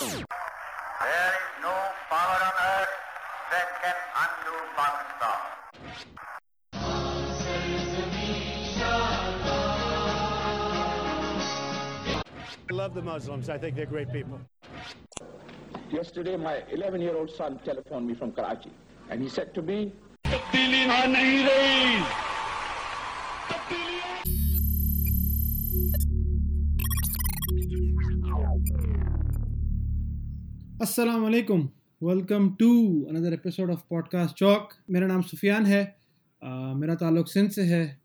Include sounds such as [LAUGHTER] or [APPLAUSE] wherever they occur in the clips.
There is no power on earth that can undo Pakistan. I love the Muslims. I think they're great people. Yesterday, my 11 year old son telephoned me from Karachi, and he said to me, अस्सलाम वालेकुम welcome to another episode of podcast Chowk मेरा नाम सुफियान है। अ, मेरा ताल्लुक सिंध से है।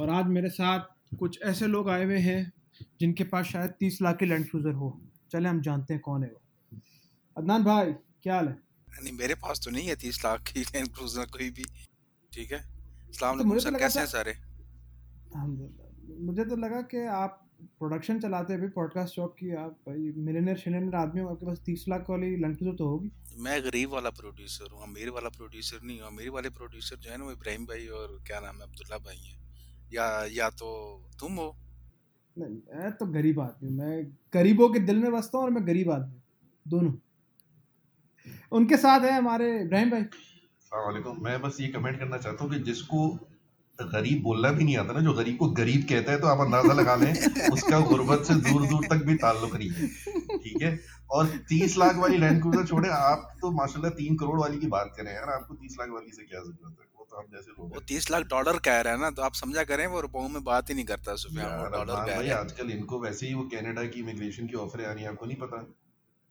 और आज मेरे साथ कुछ ऐसे लोग आए हुए हैं जिनके पास शायद तीस लाख की लैंड क्रूज़र हो। चले हम जानते हैं कौन है वो। अदनान भाई क्या हाल है? नहीं मेरे पास तो नहीं है तीस लाख की लैंड क्रूजर कोई भी। ठीक है? सलाम तो मुझे तो कैसे हैं सारे? मुझे तो लगा कि आप प्रोडक्शन चलाते हैं अभी पॉडकास्ट चौक की आप भाई मिलेनियर शिलेनियर आदमी हो आपके पास तीस लाख वाली लैंड क्रूज़र तो होगी। मैं गरीब वाला प्रोड्यूसर हूँ अमीर वाला प्रोड्यूसर नहीं हूँ अमीर वाले प्रोड्यूसर जो है ना वो इब्राहिम भाई और क्या नाम है अब्दुल्ला भाई हैं। या या तो तुम हो। नहीं मैं तो गरीब आदमी मैं गरीबों के दिल में बसता हूँ और मैं गरीब आदमी दोनों। उनके साथ है हमारे इब्राहिम भाई। वालेकुम मैं बस ये कमेंट करना चाहता हूँ कि जिसको गरीब बोलना भी नहीं आता ना जो गरीब को गरीब कहता है तो आप अंदाज़ा लगा लें उसका गुर्बत से दूर दूर तक भी ताल्लुक नहीं है ठीक है? और तीस लाख वाली लैंड क्रूजर छोड़े आप तो माशाल्लाह तीन करोड़ वाली की बात करें यार आपको तीस लाख वाली से क्या ज़रूरत है? वो तो हम जैसे लोग वो तीस लाख डॉलर कह रहा है ना तो आप समझा करें वो रुपयों में बात ही नहीं करता सुफियान यार डॉलर कह आजकल इनको वैसे ही वो कनाडा की इमिग्रेशन की ऑफ़र आ रही है आपको नहीं पता?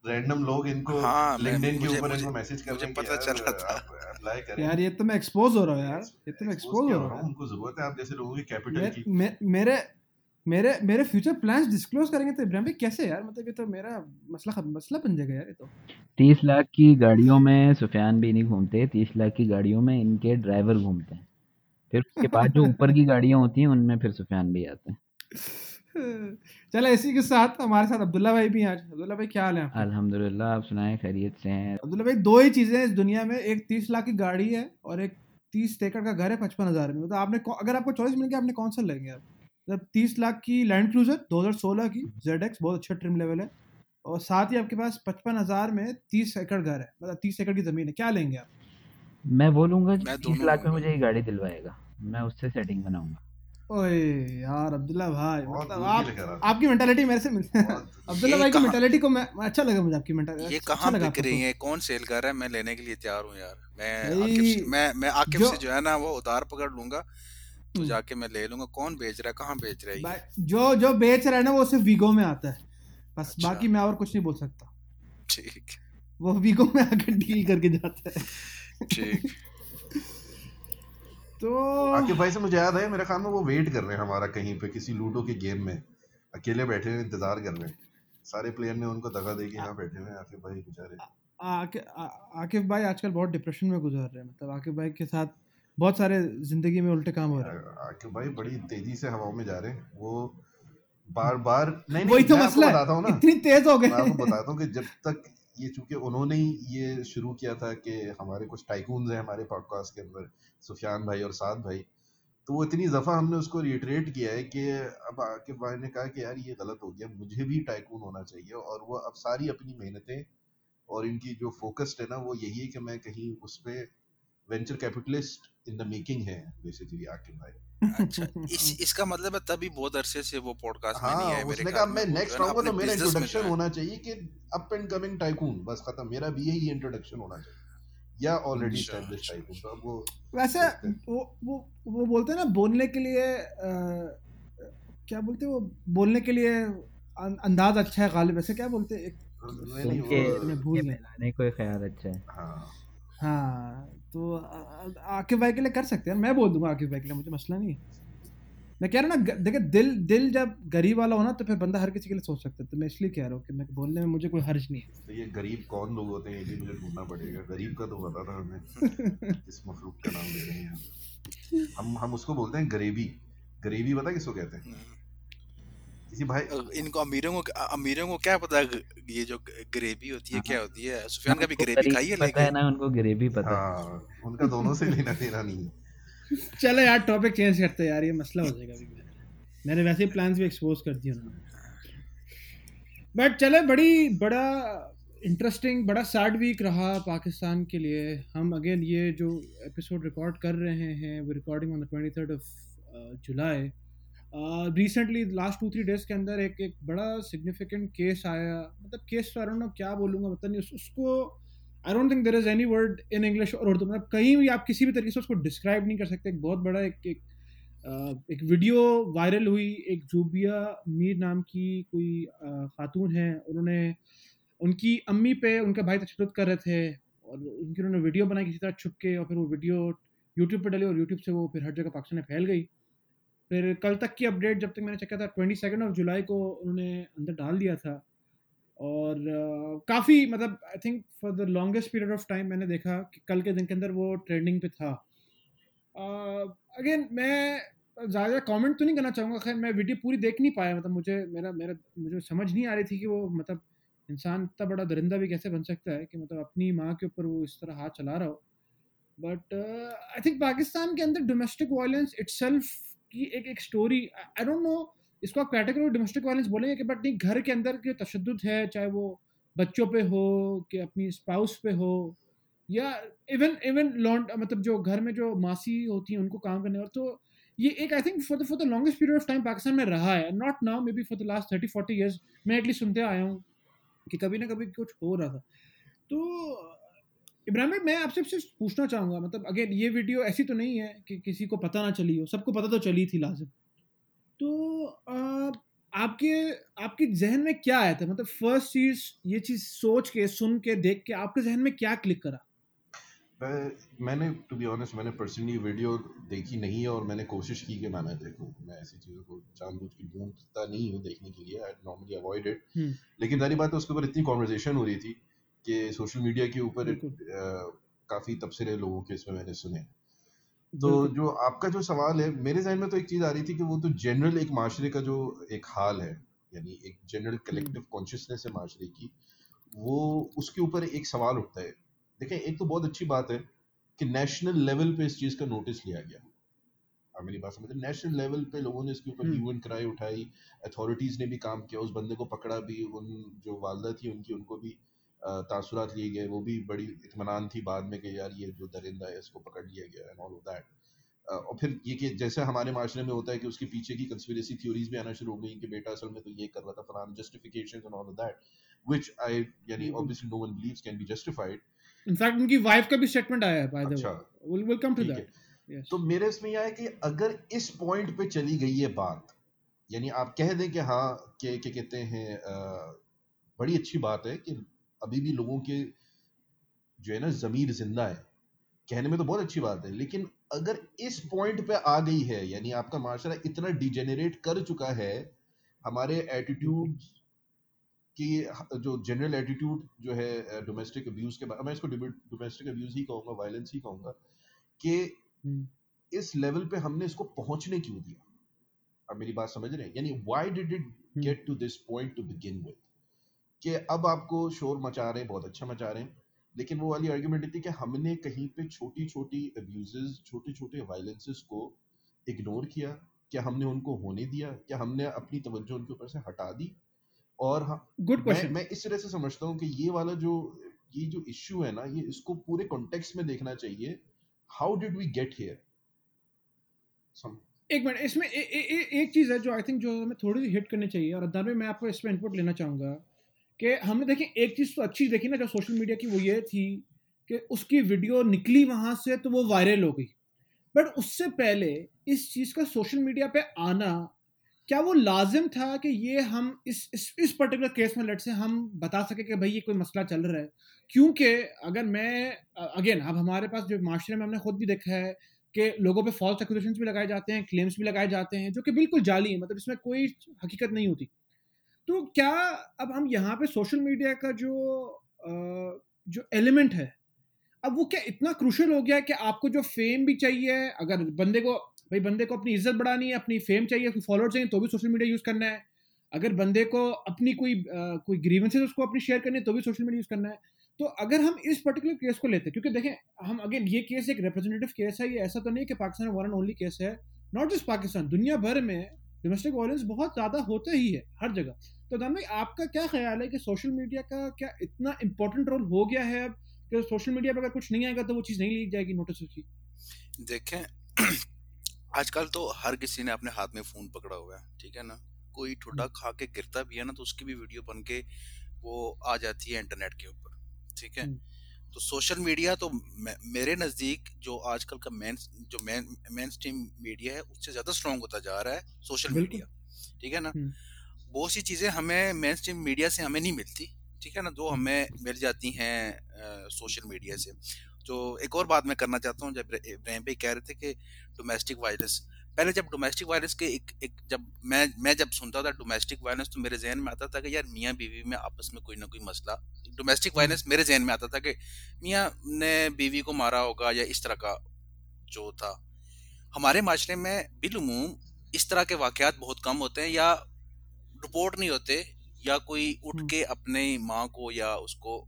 रैंडम लोग इनको हाँ, लिंक्डइन के ऊपर इनको मैसेज कर मुझे रहे हैं पता यार, चल रहा था। अप्लाई करें। यार ये तो मैं एक्सपोज हो रहा हूँ यार। ये तो मैं एक्सपोज हो रहा हूँ। हूँ। उनको ज़रूरत है आप जैसे लोगों के कैपिटल की। मेरे मेरे मेरे फ्यूचर प्लान्स डिस्क्लोज करेंगे तो इब्राहिम भाई कैसे यार? मतलब ये तो मेरा मसला मसला बन जाएगा यार ये तो। तीस लाख की गाड़ियों में सुफियान भी नहीं घूमते तीस लाख की गाड़ियों में इनके ड्राइवर घूमते हैं। फिर उसके बाद जो [LAUGHS] ऊपर की गाड़ियाँ होती हैं उनमें फिर सुफियान भी आते हैं। [LAUGHS] चलो इसी के साथ हमारे साथ अब्दुल्ला भाई भी हैं आज। अब्दुल्ला भाई क्या हाल है अल्हम्दुलिल्लाह आप सुनाएँ खैरियत से हैं। अब्दुल्ला भाई दो ही चीज़ें हैं इस दुनिया में। एक तीस लाख की गाड़ी है और एक तीस एकड़ का घर है पचपन हज़ार में। मतलब आपने अगर आपको चॉइस मिल गया आपने कौन सा लेंगे आप? मतलब तीस लाख की लैंड क्रूजर 2016 की जेड एक्स बहुत अच्छा ट्रिम लेवल है। और साथ ही आपके पास पचपन हज़ार में तीस एकड़ घर है। मतलब तीस एकड़ की ज़मीन है। क्या लेंगे आप? मैं बोलूँगा तीस लाख में मुझे ये गाड़ी दिलवाएगा। मैं उससे सेटिंग बनाऊँगा। ओए यार अब्दुल्ला भाई मतलब आप आपकी मेंटालिटी मेरे से मिलती है [LAUGHS] अब्दुल्ला भाई की मेंटालिटी को मैं अच्छा लगा मुझे आपकी मेंटालिटी ये अच्छा कहाँ लगा बिक रही है? कौन सेल कर रहा है? मैं लेने के लिए तैयार हूँ यार। मैं आकिब मैं मैं आकिब से जो है ना वो उधार पकड़ लूँगा तो हम्म। जाके मैं ले लूँगा। कौन बेच रहा है? कहाँ बेच रहा है? जो जो बेच रहा है ना वो सिर्फ़ वीगो में आता है। बस अच्छा। बाकी मैं और कुछ नहीं बोल सकता। ठीक। वो वीगो में आकर डील करके जाता है। ठीक। तो आकिब भाई से मुझे याद है मेरे ख्याल में वो वेट कर रहे हैं हमारा कहीं पे किसी लूडो के गेम में। अकेले बैठे हैं इंतज़ार कर रहे हैं। सारे प्लेयर ने उनको दगा दे के यहाँ बैठे हुए हैं आकिब भाई बेचारे। आके आ- आकिब भाई आजकल बहुत डिप्रेशन में गुजर रहे हैं मतलब आकिब भाई के साथ बहुत सारे ज़िंदगी में उल्टे काम हो रहे हैं। आकिब भाई बड़ी तेज़ी से हवाओं में जा रहे हैं। वो बार बार नहीं वही तो मसला बताता हूँ ना। इतनी तेज हो मैं आपको गए बताता हूँ कि जब तक ये चूँकि उन्होंने ही ये शुरू किया था कि हमारे कुछ टाइकून हैं हमारे पॉडकास्ट के अंदर, सुफियान भाई और साद भाई तो वो इतनी दफ़ा हमने उसको रिटरेट किया है कि अब आकिब भाई ने कहा कि यार ये गलत हो गया, मुझे भी टाइकून होना चाहिए और वो अब सारी अपनी मेहनतें और इनकी जो फोकस्ड है ना, वो यही है कि मैं कहीं उसमें venture capitalist in the making है बेसिकली आकिब भाई। [LAUGHS] अच्छा इस इसका मतलब है तभी बहुत अरसे से वो पॉडकास्ट हाँ, में नहीं हाँ है मेरे उसने कहा मैं। नेक्स्ट आऊँगा तो मेरा में इंट्रोडक्शन होना चाहिए कि अप एंड कमिंग टाइकून बस खत्म मेरा भी यही इंट्रोडक्शन होना चाहिए। या ऑलरेडी अच्छा, एस्टैब्लिश अच्छा, टाइकून तो अब वो वैसे वो वो वो बोलते हैं ना बोलने के लिए क्या बोलते हैं वो? बोलने के लिए अं- अंदाज अच्छा है गालिब ऐसे क्या बोलते हैं? एक नहीं, नहीं, उनके वो- मैं भूल उनके गया फैलाने को ख्याल अच्छा है। हाँ। हाँ तो आकिब भाई के लिए कर सकते हैं। मैं बोल दूँगा आकिब भाई के लिए मुझे मसला नहीं है। मैं कह रहा हूँ ना देखिए दिल दिल जब गरीब वाला हो ना तो फिर बंदा हर किसी के लिए सोच सकता है। तो मैं इसलिए कह रहा हूँ कि मैं बोलने में मुझे कोई हर्ज नहीं है। तो ये गरीब कौन लोग होते हैं ये भी मुझे ढूंढना पड़ेगा। गरीब का तो पता था हमें इस [LAUGHS] मखलूक का नाम ले रहे हैं। हम। हम उसको बोलते हैं गरीबी। गरीबी पता है किसको कहते हैं? किसी भाई इनको अमीरों को अमीरों को क्या पता ये जो ग्रेवी होती है क्या होती है? सुफियान कभी उनको ग्रेवी खाई है लेकिन ना उनको ग्रेवी पता है। हाँ उनका दोनों से लेना देना नहीं है। [LAUGHS] चलो यार टॉपिक चेंज करते हैं यार ये मसला हो जाएगा अभी। मैंने वैसे ही प्लान्स भी एक्सपोज कर दिए उन्होंने। बट चले बड़ी बड़ा इंटरेस्टिंग बड़ा सैड वीक रहा पाकिस्तान के लिए। हम अगेन ये जो एपिसोड रिकॉर्ड कर रहे हैं वो recording on the twenty third of July recently last two three days के अंदर एक एक बड़ा सिग्निफिकेंट केस आया। मतलब केस तो नो क्या बोलूँगा पता नहीं उस, उसको I don't think there is any word in English और उर्दू मतलब कहीं भी आप किसी भी तरीके से उसको डिस्क्राइब नहीं कर सकते। एक बहुत बड़ा एक एक एक वीडियो वायरल हुई एक जूबिया मीर नाम की कोई खातून है। उन्होंने उनकी अम्मी पे उनके भाई तशद कर रहे थे और उनकी उन्होंने वीडियो बनाई किसी तरह छुप के और फिर वो वीडियो यूट्यूब पर डली और यूट्यूब से वो फिर हर जगह पाकिस्तान में फैल गई। फिर कल तक की अपडेट जब तक मैंने चेक किया था ट्वेंटी सेकेंड ऑफ़ जुलाई को उन्होंने अंदर डाल दिया था। और uh, काफ़ी मतलब I think for the longest period of time मैंने देखा कि कल के दिन के अंदर वो ट्रेंडिंग पे था। अगेन uh, मैं ज़्यादा कमेंट तो नहीं करना चाहूँगा खैर मैं वीडियो पूरी देख नहीं पाया मतलब मुझे मेरा मेरा मुझे समझ नहीं आ रही थी कि वो मतलब इंसान इतना बड़ा दरिंदा भी कैसे बन सकता है कि मतलब अपनी माँ के ऊपर वो इस तरह हाथ चला रहा हो। बट आई थिंक पाकिस्तान के अंदर डोमेस्टिक वायलेंस इट्सल्फ की एक एक स्टोरी आई डोंट नो इसको आप कैटेगरी डोमेस्टिक वायलेंस बोलेंगे कि बट नहीं घर के अंदर के तशद है, चाहे वो बच्चों पे हो, कि अपनी स्पाउस पे हो, या इवन इवन लॉन्ड मतलब जो घर में जो मासी होती हैं, उनको काम करने और तो ये एक I think for the for the longest period of time Pakistan में रहा है not now maybe for the last thirty forty years मैं एटलीस्ट सुनते आया हूँ कि कभी ना कभी कुछ हो रहा था तो इब्राहिम भाई मैं आपसे सिर्फ़ पूछना चाहूँगा मतलब अगेन ये वीडियो ऐसी तो नहीं है कि किसी को पता ना चली हो सबको पता तो चली थी लाजिम। तो आ, आपके आपके जहन में क्या आया था? मतलब फ़र्स्ट चीज़ ये चीज़ सोच के सुन के देख के आपके जहन में क्या क्लिक करा? मैं मैंने टू बी ऑनेस्ट मैंने पर्सनली वीडियो देखी नहीं है और मैंने कोशिश की कि मैं ना देखूँ। मैं ऐसी चीज़ों को जानबूझ के ढूंढता नहीं हूँ देखने के लिए आई नॉर्मली अवॉइड इट लेकिन सारी बात है उसके ऊपर इतनी कॉन्वर्जेशन हो रही थी कि सोशल मीडिया के ऊपर काफ़ी तबसरे लोगों के इसमें मैंने सुने। तो जो आपका जो सवाल है मेरे जहन में तो एक चीज़ आ रही थी कि वो तो जनरल एक माशरे का जो एक हाल है यानी एक जनरल कलेक्टिव कॉन्शियसनेस है माशरे की वो उसके ऊपर एक सवाल उठता है। देखें एक तो बहुत अच्छी बात है कि नेशनल लेवल पे इस चीज़ का नोटिस लिया गया। आप मेरी बात समझते नेशनल लेवल पे लोगों ने इसके ऊपर ह्यूमन क्राई उठाई अथॉरिटीज़ ने भी काम किया उस बंदे को पकड़ा भी उन जो वालदा थी उनकी उनको भी तासुरात लिए गए वो भी बड़ी इतमान थी बाद में कि यार ये जो दरिंदा है इसको पकड़ लिया गया एंड ऑल ऑफ़ दैट और फिर ये कि जैसे हमारे माशरे में होता है कि उसके पीछे की कंस्पिरेसी थ्योरीज भी आना शुरू हो गई कि बेटा असल में तो ये कर रहा था फलान justification and all of that which I यानी obviously no one believes can be justified in fact उनकी वाइफ का भी स्टेटमेंट आया है by the way will will come to that तो मेरे इसमें यह है कि अगर इस पॉइंट पे चली गई है बात यानी आप कह दें कि हाँ के क्या कहते हैं बड़ी अच्छी बात है कि अभी भी लोगों के जो है ना जमीर ज़िंदा है। कहने में तो बहुत अच्छी बात है लेकिन अगर इस पॉइंट पे आ गई है यानी आपका माशरा इतना डिजेनरेट कर चुका है हमारे एटीट्यूड कि जो जनरल एटीट्यूड जो है डोमेस्टिक अब्यूज के मैं इसको डोमेस्टिक अब्यूज ही कहूँगा वायलेंस ही कहूँगा कि हम्म। इस लेवल पे हमने इसको पहुँचने क्यों दिया? अब मेरी बात समझ रहे हैं? यानी why did it get to this point to begin with कि अब आपको शोर मचा रहे हैं बहुत अच्छा मचा रहे हैं। लेकिन वो वाली आर्ग्यूमेंट थी कि हमने कहीं पे छोटी छोटी अब्यूजेस छोटे छोटे वायलेंसेस को इग्नोर किया क्या हमने उनको होने दिया क्या हमने अपनी तवज्जो उनके ऊपर से हटा दी? और गुड हाँ, मैं, मैं इस तरह से समझता हूँ कि ये वाला जो ये जो इश्यू है ना ये इसको पूरे कॉन्टेक्स्ट में देखना चाहिए how did we get here एक मिनट इसमें ए, ए, ए, एक चीज़ है जो आई थिंक जो हमें थोड़ी सी हिट करनी चाहिए और अदार में मैं आपको इसमें इनपुट लेना चाहूँगा। कि हमने देखिए एक चीज़ तो अच्छी देखी ना जो सोशल मीडिया की वो ये थी कि उसकी वीडियो निकली वहाँ से तो वो वायरल हो गई। बट उससे पहले इस चीज़ का सोशल मीडिया पे आना क्या वो लाजिम था कि ये हम इस इस, इस पर्टिकुलर केस में लट से हम बता सके कि भाई ये कोई मसला चल रहा है? क्योंकि अगर मैं अगेन अब हमारे पास जो माशरे में हमने खुद भी देखा है कि लोगों पे फॉल्स एक्विजिशन भी लगाए जाते हैं क्लेम्स भी लगाए जाते हैं जो कि बिल्कुल जाली है। मतलब इसमें कोई हकीकत नहीं होती। तो क्या अब हम यहाँ पे सोशल मीडिया का जो जो एलिमेंट है, अब वो क्या इतना क्रूशल हो गया कि आपको जो फेम भी चाहिए, अगर बंदे को, भाई बंदे को अपनी इज़्ज़त बढ़ानी है, अपनी फेम चाहिए फॉलोअर चाहिए तो भी सोशल मीडिया यूज़ करना है। अगर बंदे को अपनी कोई कोई ग्रीवेंसेज उसको अपनी शेयर करनी है तो भी सोशल मीडिया यूज़ करना है। तो अगर हम इस पर्टिकुलर केस को लेते हैं, क्योंकि देखें, हम अगेन ये केस एक रिप्रेजेंटेटिव केस है, ये ऐसा तो नहीं कि Pakistan one and only case है। नॉट जस्ट पाकिस्तान, दुनिया भर में डोमेस्टिक वायलेंस बहुत ज़्यादा होता ही है हर जगह तो दान भाई आपका क्या ख्याल है कि सोशल मीडिया का क्या इतना इम्पोर्टेंट रोल हो गया है अब कि सोशल मीडिया पर अगर कुछ नहीं आएगा तो वो चीज़ नहीं ली जाएगी नोटिस उसकी देखें [CLEARS THROAT] आजकल तो हर किसी ने अपने हाथ में फ़ोन पकड़ा हुआ है ठीक है ना कोई ठुड्डा हम्म। खा के गिरता भी है ना तो उसकी भी वीडियो बन के वो आ जाती है इंटरनेट के ऊपर ठीक है हम्म। तो सोशल मीडिया तो मेरे नज़दीक जो आजकल का मेन जो मेन मेन स्ट्रीम मीडिया है उससे ज़्यादा स्ट्रॉन्ग होता जा रहा है सोशल मीडिया ठीक है ना? हम्म। बहुत सी चीज़ें हमें मेन स्ट्रीम मीडिया से हमें नहीं मिलती ठीक है ना? जो हमें मिल जाती हैं सोशल मीडिया से। जो एक और बात मैं करना चाहता हूँ जब इब्राहिम भाई कह रहे थे कि डोमेस्टिक वायलेंस पहले जब डोमेस्टिक वायलेंस के एक एक जब मैं मैं जब सुनता था डोमेस्टिक वायलेंस तो मेरे जहन में आता था कि यार मियाँ बीवी में आपस में कोई ना कोई मसला। डोमेस्टिक वायलेंस मेरे जहन में आता था कि मियाँ ने बीवी को मारा होगा या इस तरह का जो था। हमारे माशरे में बिलूम इस तरह के वाकयात बहुत कम होते हैं या रिपोर्ट नहीं होते या कोई उठ हम्म। के अपने माँ को या उसको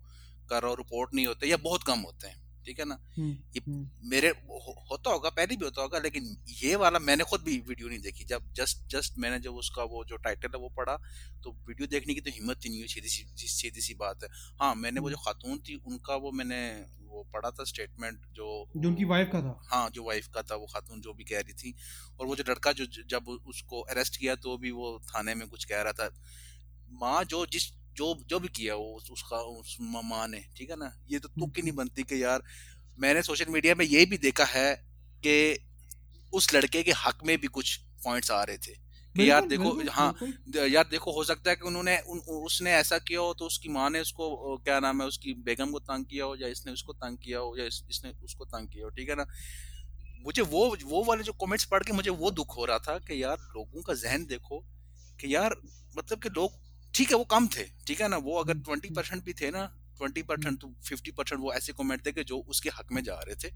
कर रिपोर्ट नहीं होते या बहुत कम होते हैं। ठीक है ना? हम्म, ये हम्म। मेरे हो, होता होगा पहले भी होता होगा लेकिन ये वाला मैंने खुद भी वीडियो नहीं देखी। जब जस्ट जस्ट मैंने जब उसका वो जो टाइटल है वो पढ़ा तो वीडियो देखने की तो हिम्मत ही नहीं हुई सीधी सी सीधी सी बात है। हाँ मैंने वो जो खातून थी उनका वो मैंने वो पढ़ा था स्टेटमेंट जो जो उनकी वाइफ का था? हाँ जो वाइफ का था वो खातून जो भी कह रही थी। और वो जो लड़का जो जब उसको अरेस्ट किया तो भी वो थाने में कुछ कह रहा था माँ जो जिस जो जो भी किया वो उसका उस म- ने ठीक है ना? ये तो तुक ही नहीं बनती कि यार मैंने सोशल मीडिया में ये भी देखा है कि उस लड़के के हक में भी कुछ पॉइंट्स आ रहे थे। कि यार देखो हाँ यार देखो हो सकता है कि उन्होंने उन, उसने ऐसा किया हो तो उसकी माँ ने उसको क्या नाम है उसकी बेगम को तंग किया हो या इसने उसको तंग किया हो या इस, इसने उसको तंग किया हो ठीक है ना? मुझे वो वो वाले जो कमेंट्स पढ़ के मुझे वो दुख हो रहा था कि यार लोगों का जहन देखो कि यार मतलब कि लोग ठीक है वो कम थे ठीक है ना? वो अगर हम्म, ट्वेंटी परसेंट भी थे ना ट्वेंटी परसेंट तो फिफ्टी परसेंट वो ऐसे कमेंट थे कि जो उसके हक में जा रहे थे।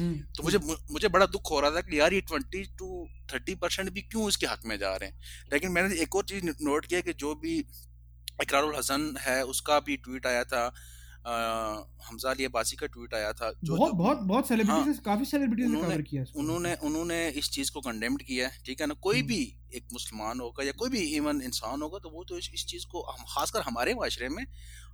हम्म, तो मुझे मुझे बड़ा दुख हो रहा था कि यार ये ट्वेंटी टू थर्टी परसेंट भी क्यों उसके हक में जा रहे हैं? लेकिन मैंने एक और चीज़ नोट किया कि जो भी इकरारुल हसन है उसका भी ट्वीट आया था हमजा अली अब्बासी का ट्वीट आया था जो बहुत जो बहुत बहुत सेलिब्रिटीज हाँ। काफ़ी सेलिब्रिटीज ने कवर किया उन्होंने उन्होंने इस चीज़ को कंडेम्ड किया है ठीक है ना? कोई हम्म, भी एक मुसलमान होगा या कोई भी इवन इंसान होगा तो वो तो इस, इस चीज़ को हम खासकर हमारे माशरे में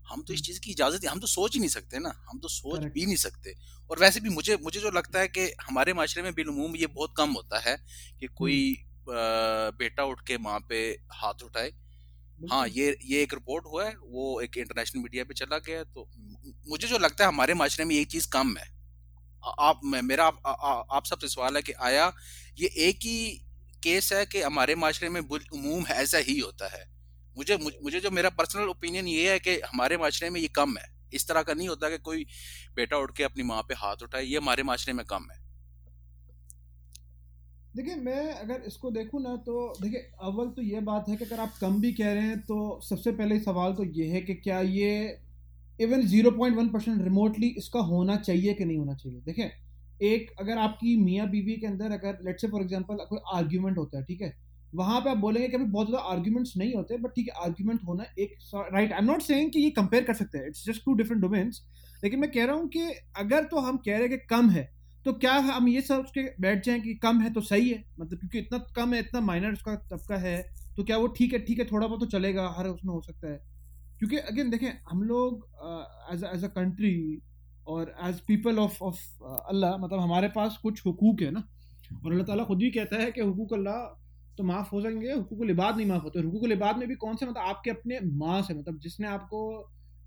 हम तो इस हम्म, चीज़ की इजाज़त हम तो सोच ही नहीं सकते ना हम तो सोच भी नहीं सकते। और वैसे भी मुझे मुझे जो लगता है कि हमारे माशरे में बिलूम ये बहुत कम होता है कि कोई हम्म, बेटा उठ के माँ पे हाथ उठाए हाँ ये ये एक रिपोर्ट हुआ है वो एक इंटरनेशनल मीडिया पे चला गया है तो मुझे जो लगता है हमारे माशरे में ये चीज़ कम है। आ- आप मेरा आप, आ, आ, आप सबसे सवाल है कि आया ये एक ही केस है कि हमारे माशरे में उमूम ऐसा ही होता है। मुझे मुझे जो मेरा पर्सनल ओपिनियन ये है कि हमारे माशरे में ये कम है। इस तरह का नहीं होता कि कोई बेटा उठ के अपनी माँ पे हाथ उठाए ये हमारे माशरे में कम है। देखिए, मैं अगर इसको देखूँ ना तो देखिए, अव्वल तो ये बात है कि अगर आप कम भी कह रहे हैं तो सबसे पहले सवाल तो ये है कि क्या ये इवन 0.1 परसेंट रिमोटली इसका होना चाहिए कि नहीं होना चाहिए? देखें एक अगर आपकी मियाँ बीवी के अंदर अगर लेट्स से फॉर एग्जांपल कोई आर्ग्यूमेंट होता है, ठीक है? वहाँ पे आप बोलेंगे कि अभी बहुत ज़्यादा आर्ग्यूमेंट्स नहीं होते बट ठीक है आर्ग्यूमेंट होना एक right I am not saying कि ये कंपेयर कर सकते हैं it's just two different domains लेकिन मैं कह रहा हूँ कि अगर तो हम कह रहे हैं कि कम है तो क्या हम ये सब उसके बैठ जाएँ कि कम है तो सही है? मतलब क्योंकि इतना कम है, इतना माइनर उसका तबका है तो क्या वो ठीक है? ठीक है, थोड़ा बहुत तो चलेगा, हर उसमें हो सकता है। क्योंकि अगेन देखें, हम लोग एज एज अ कंट्री और एज पीपल ऑफ़ ऑफ़ अल्लाह मतलब हमारे पास कुछ हकूक़ है ना, और अल्लाह ताला खुद ही कहता है कि हुकूक अल्लाह तो माफ़ हो जाएँगे, हुकूक लिबाद नहीं माफ़ होते। हुकूक लिबाद में भी कौन से मतलब आपके अपने माँ से मतलब जिसने आपको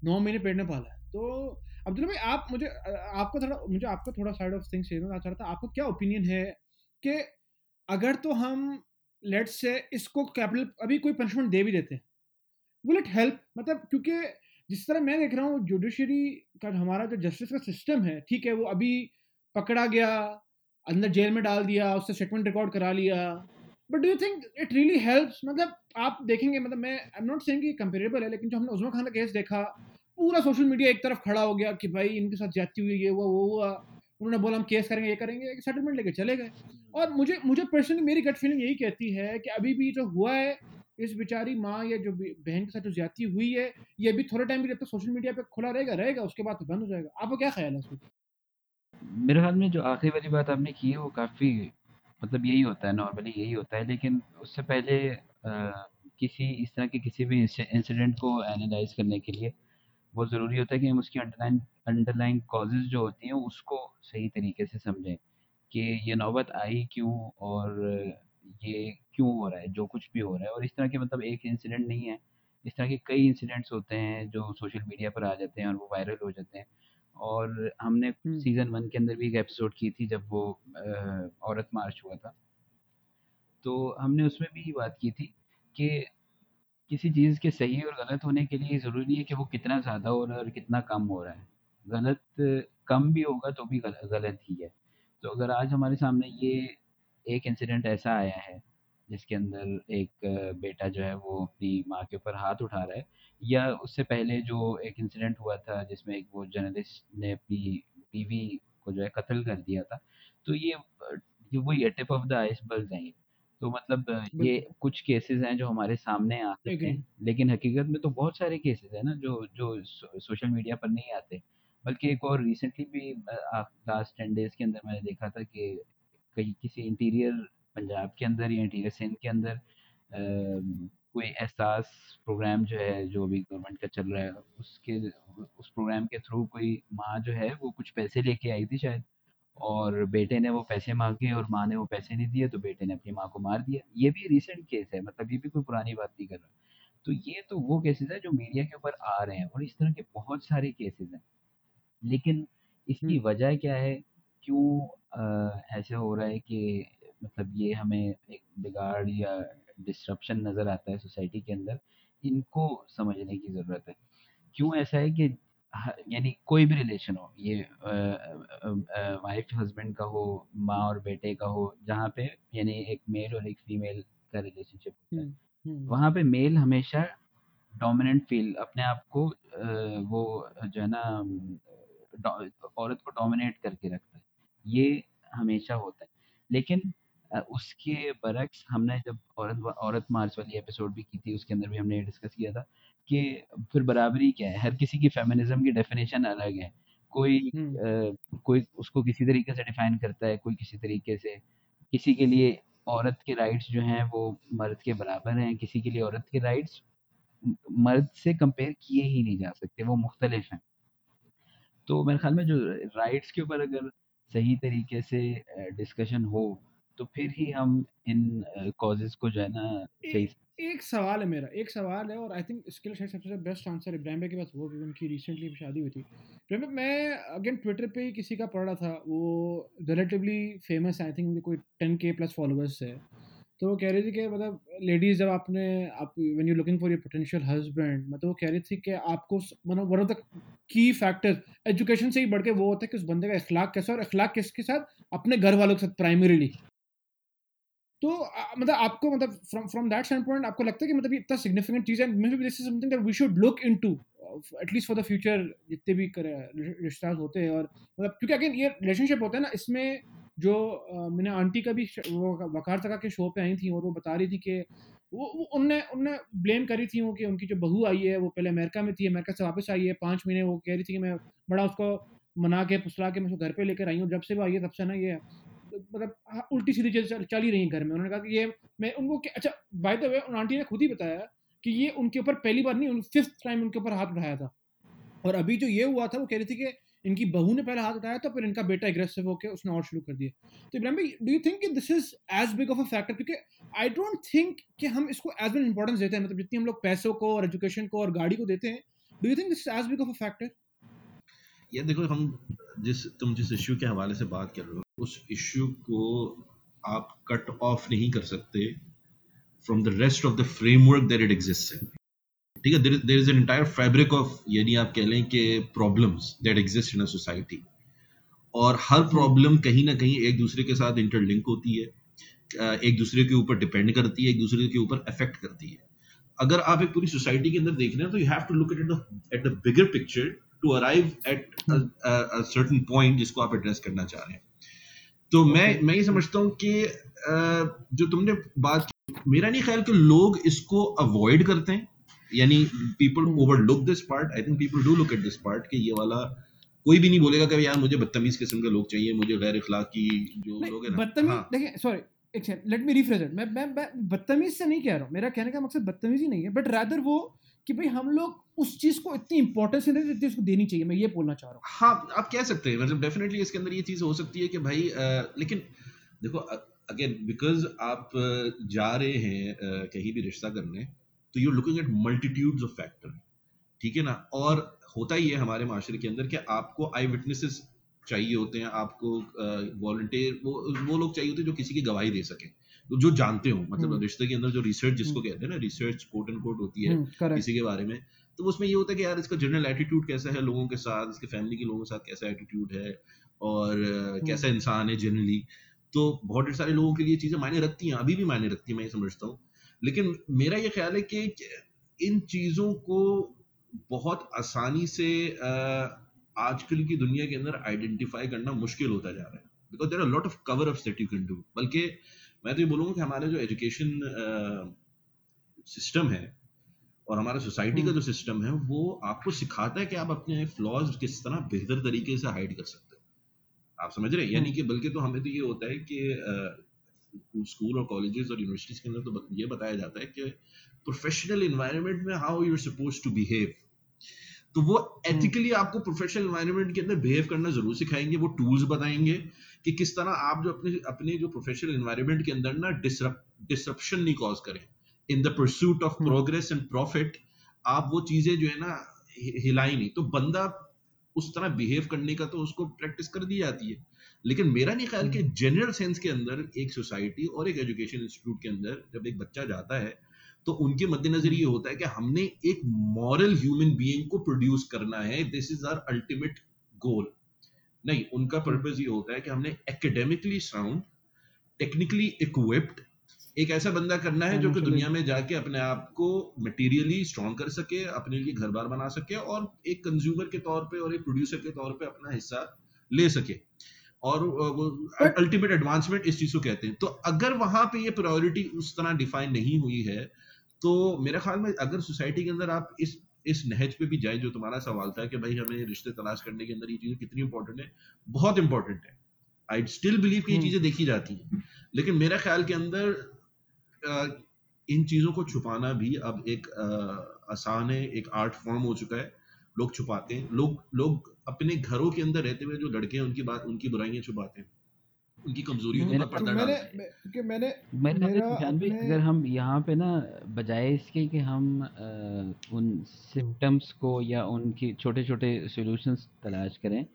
नौ महीने पेट पाला है तो अब्दुल्ला भाई, आप मुझे आपको थोड़ा, मुझे आपका थोड़ा साइड ऑफ़ थिंग्स ये चाह रहा था, आपको क्या ओपिनियन है कि अगर तो हम लेट्स से इसको कैपिटल अभी कोई पनिशमेंट दे भी देते हैं विल इट हेल्प मतलब क्योंकि जिस तरह मैं देख रहा हूँ जुडिशरी का हमारा जो जस्टिस का सिस्टम है, ठीक है, वो अभी पकड़ा गया, अंदर जेल में डाल दिया, उससे स्टेटमेंट रिकॉर्ड करा लिया but do you think it really helps मतलब आप देखेंगे मतलब मैं आई एम नॉट सेइंग कि कंपेरेबल है, लेकिन जो हमने उजमा खान का केस देखा पूरा सोशल मीडिया एक तरफ़ खड़ा हो गया कि भाई इनके साथ ज्यादती हुई ये हुआ वो हुआ। उन्होंने बोला हम केस करेंगे ये करेंगे। सेटलमेंट लेके चले गए। और मुझे मुझे पर्सनली मेरी गट फीलिंग यही कहती है कि अभी भी जो हुआ है इस बेचारी माँ या जो बहन के साथ जो ज्यादती हुई है ये भी थोड़े टाइम भी जब तक सोशल मीडिया पे खुला रहेगा रहेगा उसके बाद तो बंद हो जाएगा। आपको क्या ख्याल है उसमें? मेरे ख्याल में जो आखिरी वाली बात आपने की है वो काफ़ी मतलब यही होता है नॉर्मली यही होता है। लेकिन उससे पहले आ, किसी इस तरह के किसी भी इंसिडेंट को एनालाइज करने के लिए बहुत ज़रूरी होता है कि हम उसकी अंडरलाइन अंडरलाइन कॉजेज जो होती हैं उसको सही तरीके से समझें कि ये नौबत आई क्यों और ये क्यों हो रहा है जो कुछ भी हो रहा है। और इस तरह के मतलब एक इंसिडेंट नहीं है। इस तरह के कई इंसिडेंट्स होते हैं जो सोशल मीडिया पर आ जाते हैं और वो वायरल हो जाते हैं। और हमने सीज़न वन के अंदर भी एक एपिसोड की थी जब वो औरत मार्च हुआ था। तो हमने उसमें भी बात की थी कि किसी चीज़ के सही और गलत होने के लिए ज़रूरी नहीं है कि वो कितना ज़्यादा हो रहा है और कितना कम हो रहा है। गलत कम भी होगा तो भी गलत ही है। तो अगर आज हमारे सामने ये एक इंसिडेंट ऐसा आया है, जिसके अंदर एक बेटा जो है वो अपनी माँ के ऊपर हाथ उठा रहा है, या उससे पहले जो एक इंसिडेंट हुआ था जिसमें एक वो जर्नलिस्ट ने अपनी बीवी को जो है कत्ल कर दिया था तो ये ये वही टिप ऑफ़ द आइसबर्ग हैं तो मतलब ये कुछ केसेस हैं जो हमारे सामने आ सकते हैं लेकिन हकीकत में तो बहुत सारे केसेस हैं ना जो जो सोशल मीडिया पर नहीं आते। बल्कि एक और रिसेंटली भी लास्ट टेन डेज़ के अंदर मैंने देखा था कि कहीं किसी इंटीरियर पंजाब के अंदर या इंटीरियर सिंध के अंदर कोई एहसास प्रोग्राम जो है जो अभी गवर्नमेंट का चल रहा है उसके उस प्रोग्राम के थ्रू कोई माँ जो है वो कुछ पैसे लेके आई थी शायद। और बेटे ने वो पैसे मांगे और माँ ने वो पैसे नहीं दिए तो बेटे ने अपनी माँ को मार दिया। ये भी रिसेंट केस है मतलब ये भी कोई पुरानी बात नहीं कर रहा। तो ये तो वो केसेस है जो मीडिया के ऊपर आ रहे हैं और इस तरह के बहुत सारे केसेस हैं। लेकिन इसकी वजह क्या है? क्यों ऐसे हो रहा है कि मतलब ये हमें एक बिगाड़ या डिस्ट्रप्शन नज़र आता है सोसाइटी के अंदर? इनको समझने की ज़रूरत है। क्यों ऐसा है कि यानी कोई भी रिलेशन हो ये वाइफ हस्बैंड का हो माँ और बेटे का हो जहाँ पे यानी एक मेल और एक फीमेल का रिलेशनशिप होता है। वहाँ पे मेल हमेशा डोमिनेंट फील अपने आप को वो जो है ना औरत को डोमिनेट करके रखता है। ये हमेशा होता है। लेकिन उसके बरक्स हमने जब औरत औरत मार्च वाली एपिसोड भी की थी उसके अंदर भी हमने डिस्कस किया था कि फिर बराबरी क्या है? हर किसी की फेमिनिज्म की डेफिनेशन अलग है। कोई आ, कोई उसको किसी तरीके से डिफाइन करता है कोई किसी तरीके से किसी के लिए औरत के राइट्स जो हैं वो मर्द के बराबर हैं किसी के लिए औरत के राइट्स मर्द से कंपेयर किए ही नहीं जा सकते वो मुख्तलिफ़ हैं। तो मेरे ख्याल में जो राइट्स के ऊपर अगर सही तरीके से डिस्कशन हो तो फिर ही हम इन कॉजेज को जो है ना सही एक सवाल है मेरा, एक सवाल है और आई थिंक इसके लिए शायद सबसे बेस्ट आंसर इब्राहिम भाई के पास वो भी, उनकी रिसेंटली शादी हुई थी। इब्राहिम भाई मैं अगेन ट्विटर पे ही किसी का पढ़ रहा था, वो रिलेटिवली फ़ेमस आई थिंक उनके कोई टेन के प्लस फॉलोअर्स है। तो वो कह रही थी कि मतलब लेडीज़ जब आपने, आप when you looking for your potential husband मतलब वो कह रही थी कि आपको मतलब one of the key factor education से ही बढ़ के वो होता है कि उस बंदे का इखलाक कैसा और इखलाक किसके साथ? अपने घर वालों के साथ प्राइमरीली तो मतलब आपको मतलब from from that stand point आपको लगता है कि मतलब ये इतना सिग्निफिकेंट चीज़ है maybe this is something that we should look into at least for the future जितने भी रिश्ता होते हैं और मतलब क्योंकि अगेन ये रिलेशनशिप होता है ना इसमें जो मैंने आंटी का भी वो वकार तका के शो पे आई थी और वो बता रही थी कि वो, वो उनने उनने ब्लेम करी थी वो कि उनकी जो बहू आई है वो पहले अमेरिका में थी अमेरिका से वापस आई है पाँच महीने वो कह रही थी कि मैं बड़ा उसको मना के पुसला के मैं उसको घर पे लेकर आई हूँ जब से वो आई है तब से ना ये मतलब हाँ, उल्टी सीधी चीज़ चल, ही रही घर में। उन्होंने कहा कि ये मैं उनको अच्छा बाय द वे उन आंटी ने खुद ही बताया कि ये उनके ऊपर पहली बार नहीं फिफ्थ टाइम उनके ऊपर हाथ उठाया था। और अभी जो ये हुआ था वो कह रही थी कि इनकी बहू ने पहले हाथ उठाया था फिर इनका बेटा एग्रेसिव होकर उसने और शुरू कर दिया। तो इब्राहिम भाई do you think this is as big of a factor क्योंकि आई डोंट थिंक कि हम इसको एज एन इंपॉर्टेंस देते हैं। मतलब जितनी हम लोग पैसों को और एजुकेशन को और गाड़ी को देते हैं do you think this is as big of a factor ये देखो, हम जिस, तुम जिस इश्यू के हवाले से बात कर रहे हो, उस इश्यू को आप कट ऑफ़ नहीं कर सकते from the rest of the framework that it exist ठीक है there is an entire fabric of यानी आप कह लें कि problems that exist in a society और हर प्रॉब्लम कहीं ना कहीं एक दूसरे के साथ इंटरलिंक होती है एक दूसरे के ऊपर डिपेंड करती है, एक दूसरे के ऊपर अफेक्ट करती है। अगर आप एक पूरी सोसाइटी के अंदर देख रहे हैं तो you have to look at at the bigger picture to arrive at certain point जिसको आप एड्रेस करना चाह रहे हैं। तो मैं मैं ये समझता हूँ कि जो तुमने बात की मेरा नहीं ख्याल कि लोग इसको अवॉइड करते हैं। यानी people overlook this part I think people do look at this part कि ये वाला कोई भी नहीं बोलेगा कि यार मुझे बदतमीज किस्म के लोग चाहिए मुझे गैर इखलाकी जो लोग हैं बदतमीज हाँ। देखिए सॉरी एक second let me rephrase it मैं मैं मैं बदतमीज से नहीं कह रहा हूँ। मेरा कहने का मकसद बदतमीजी नहीं है बट रादर वो कि भाई हम लोग उस चीज़ को इतनी इंपॉर्टेंस नहीं देते उसको देनी चाहिए मैं ये बोलना चाह रहा हूँ। हाँ आप कह सकते हैं मतलब डेफिनेटली इसके अंदर ये चीज़ हो सकती है कि भाई अ, लेकिन देखो अगेन बिकॉज़ आप जा रहे हैं कहीं भी रिश्ता करने तो you looking at multitudes of factor ठीक है ना? और होता ही है हमारे माशरे के अंदर कि आपको आई विटनेसेस चाहिए होते हैं आपको वॉल्टियर वो वो लोग चाहिए होते हैं जो किसी की गवाही दे सके। जो जानते हो मतलब हम्म। रिश्ते के अंदर जो रिसर्च जिसको हम्म। कहते हैं ना रिसर्च कोट एंड कोट होती है हम्म, किसी के बारे में तो उसमें ये होता है कि यार इसका जनरल एटीट्यूड कैसा है लोगों के साथ इसके फैमिली के लोगों के साथ कैसा एटीट्यूड है और कैसा इंसान है जनरली तो बहुत ढेर सारे लोगों के लिए चीज़ें मायने रखती हैं अभी भी मायने रखती हैं मैं ये समझता हूँ। लेकिन मेरा ये ख्याल है कि इन चीज़ों को बहुत आसानी से आजकल की दुनिया के अंदर आइडेंटिफाई करना मुश्किल होता जा रहा है। Because there are lot of cover ups that you can do बल्कि मैं तो ये बोलूँगा कि हमारा जो एजुकेशन सिस्टम है और हमारा सोसाइटी का जो सिस्टम है वो आपको सिखाता है कि आप अपने फ्लॉज किस तरह बेहतर तरीके से हाइड कर सकते हो। आप समझ रहे हैं? यानी कि बल्कि तो हमें तो ये होता है कि स्कूल और कॉलेजेस और यूनिवर्सिटीज के अंदर तो ये बताया जाता है कि प्रोफेशनल इन्वायरमेंट में how you are suppose to behave तो वो एथिकली आपको प्रोफेशनल एनवायरनमेंट के अंदर बिहेव करना ज़रूर सिखाएँगे वो टूल्स बताएँगे कि किस तरह आप जो अपने अपने जो प्रोफेशनल एनवायरनमेंट के अंदर ना डिसरप्शन नहीं कॉज करें। In the pursuit of progress and profit आप वो चीज़ें जो है ना हिलाई नहीं। तो बंदा उस तरह बिहेव करने का तो उसको प्रैक्टिस कर दी जाती है। लेकिन मेरा नहीं ख्याल कि जनरल सेंस के अंदर एक सोसाइटी और एक एजुकेशन इंस्टीट्यूट के अंदर जब एक बच्चा जाता है तो उनके मद्देनजर ये होता है कि हमने एक मॉरल ह्यूमन बीइंग को प्रोड्यूस करना है। This is our ultimate goal नहीं उनका पर्पज ये होता है कि हमने एकेडमिकली साउंड टेक्निकली इक्विप्ड एक ऐसा बंदा करना है जो कि दुनिया में जाके अपने आप को मटेरियली स्ट्रॉन्ग कर सके अपने लिए घर बार बना सके और एक कंज्यूमर के तौर पे और एक प्रोड्यूसर के तौर पे अपना हिस्सा ले सके। और वो अल्टीमेट एडवांसमेंट इस चीज़ को कहते हैं। तो अगर वहाँ पे ये प्रायोरिटी उस तरह डिफाइन नहीं हुई है तो मेरे ख्याल में अगर सोसाइटी के अंदर आप इस इस नहज पे भी जाए जो तुम्हारा सवाल था कि भाई हमें रिश्ते तलाश करने के अंदर ये चीज़ें कितनी इंपॉर्टेंट है बहुत इंपॉर्टेंट है। आई स्टिल बिलीव कि ये हम्म। चीज़ें देखी जाती हैं। लेकिन मेरा ख्याल के अंदर इन चीज़ों को छुपाना भी अब एक आसान है एक आर्ट फॉर्म हो चुका है। लोग छुपाते हैं। लोग लोग अपने घरों के अंदर रहते हुए जो लड़के हैं उनकी बात उनकी बुराइयाँ छुपाते हैं। उनकी कमजोरियों मेरा- पर पर्दा मैंने डालते हैं। मैं- क्योंकि मैंने मेरा भाई अपने- अगर हम यहाँ पे ना बजाय इसके कि हम अ, उन सिम्टम्स को या उनकी छोटे छोटे सॉल्यूशंस तलाश करें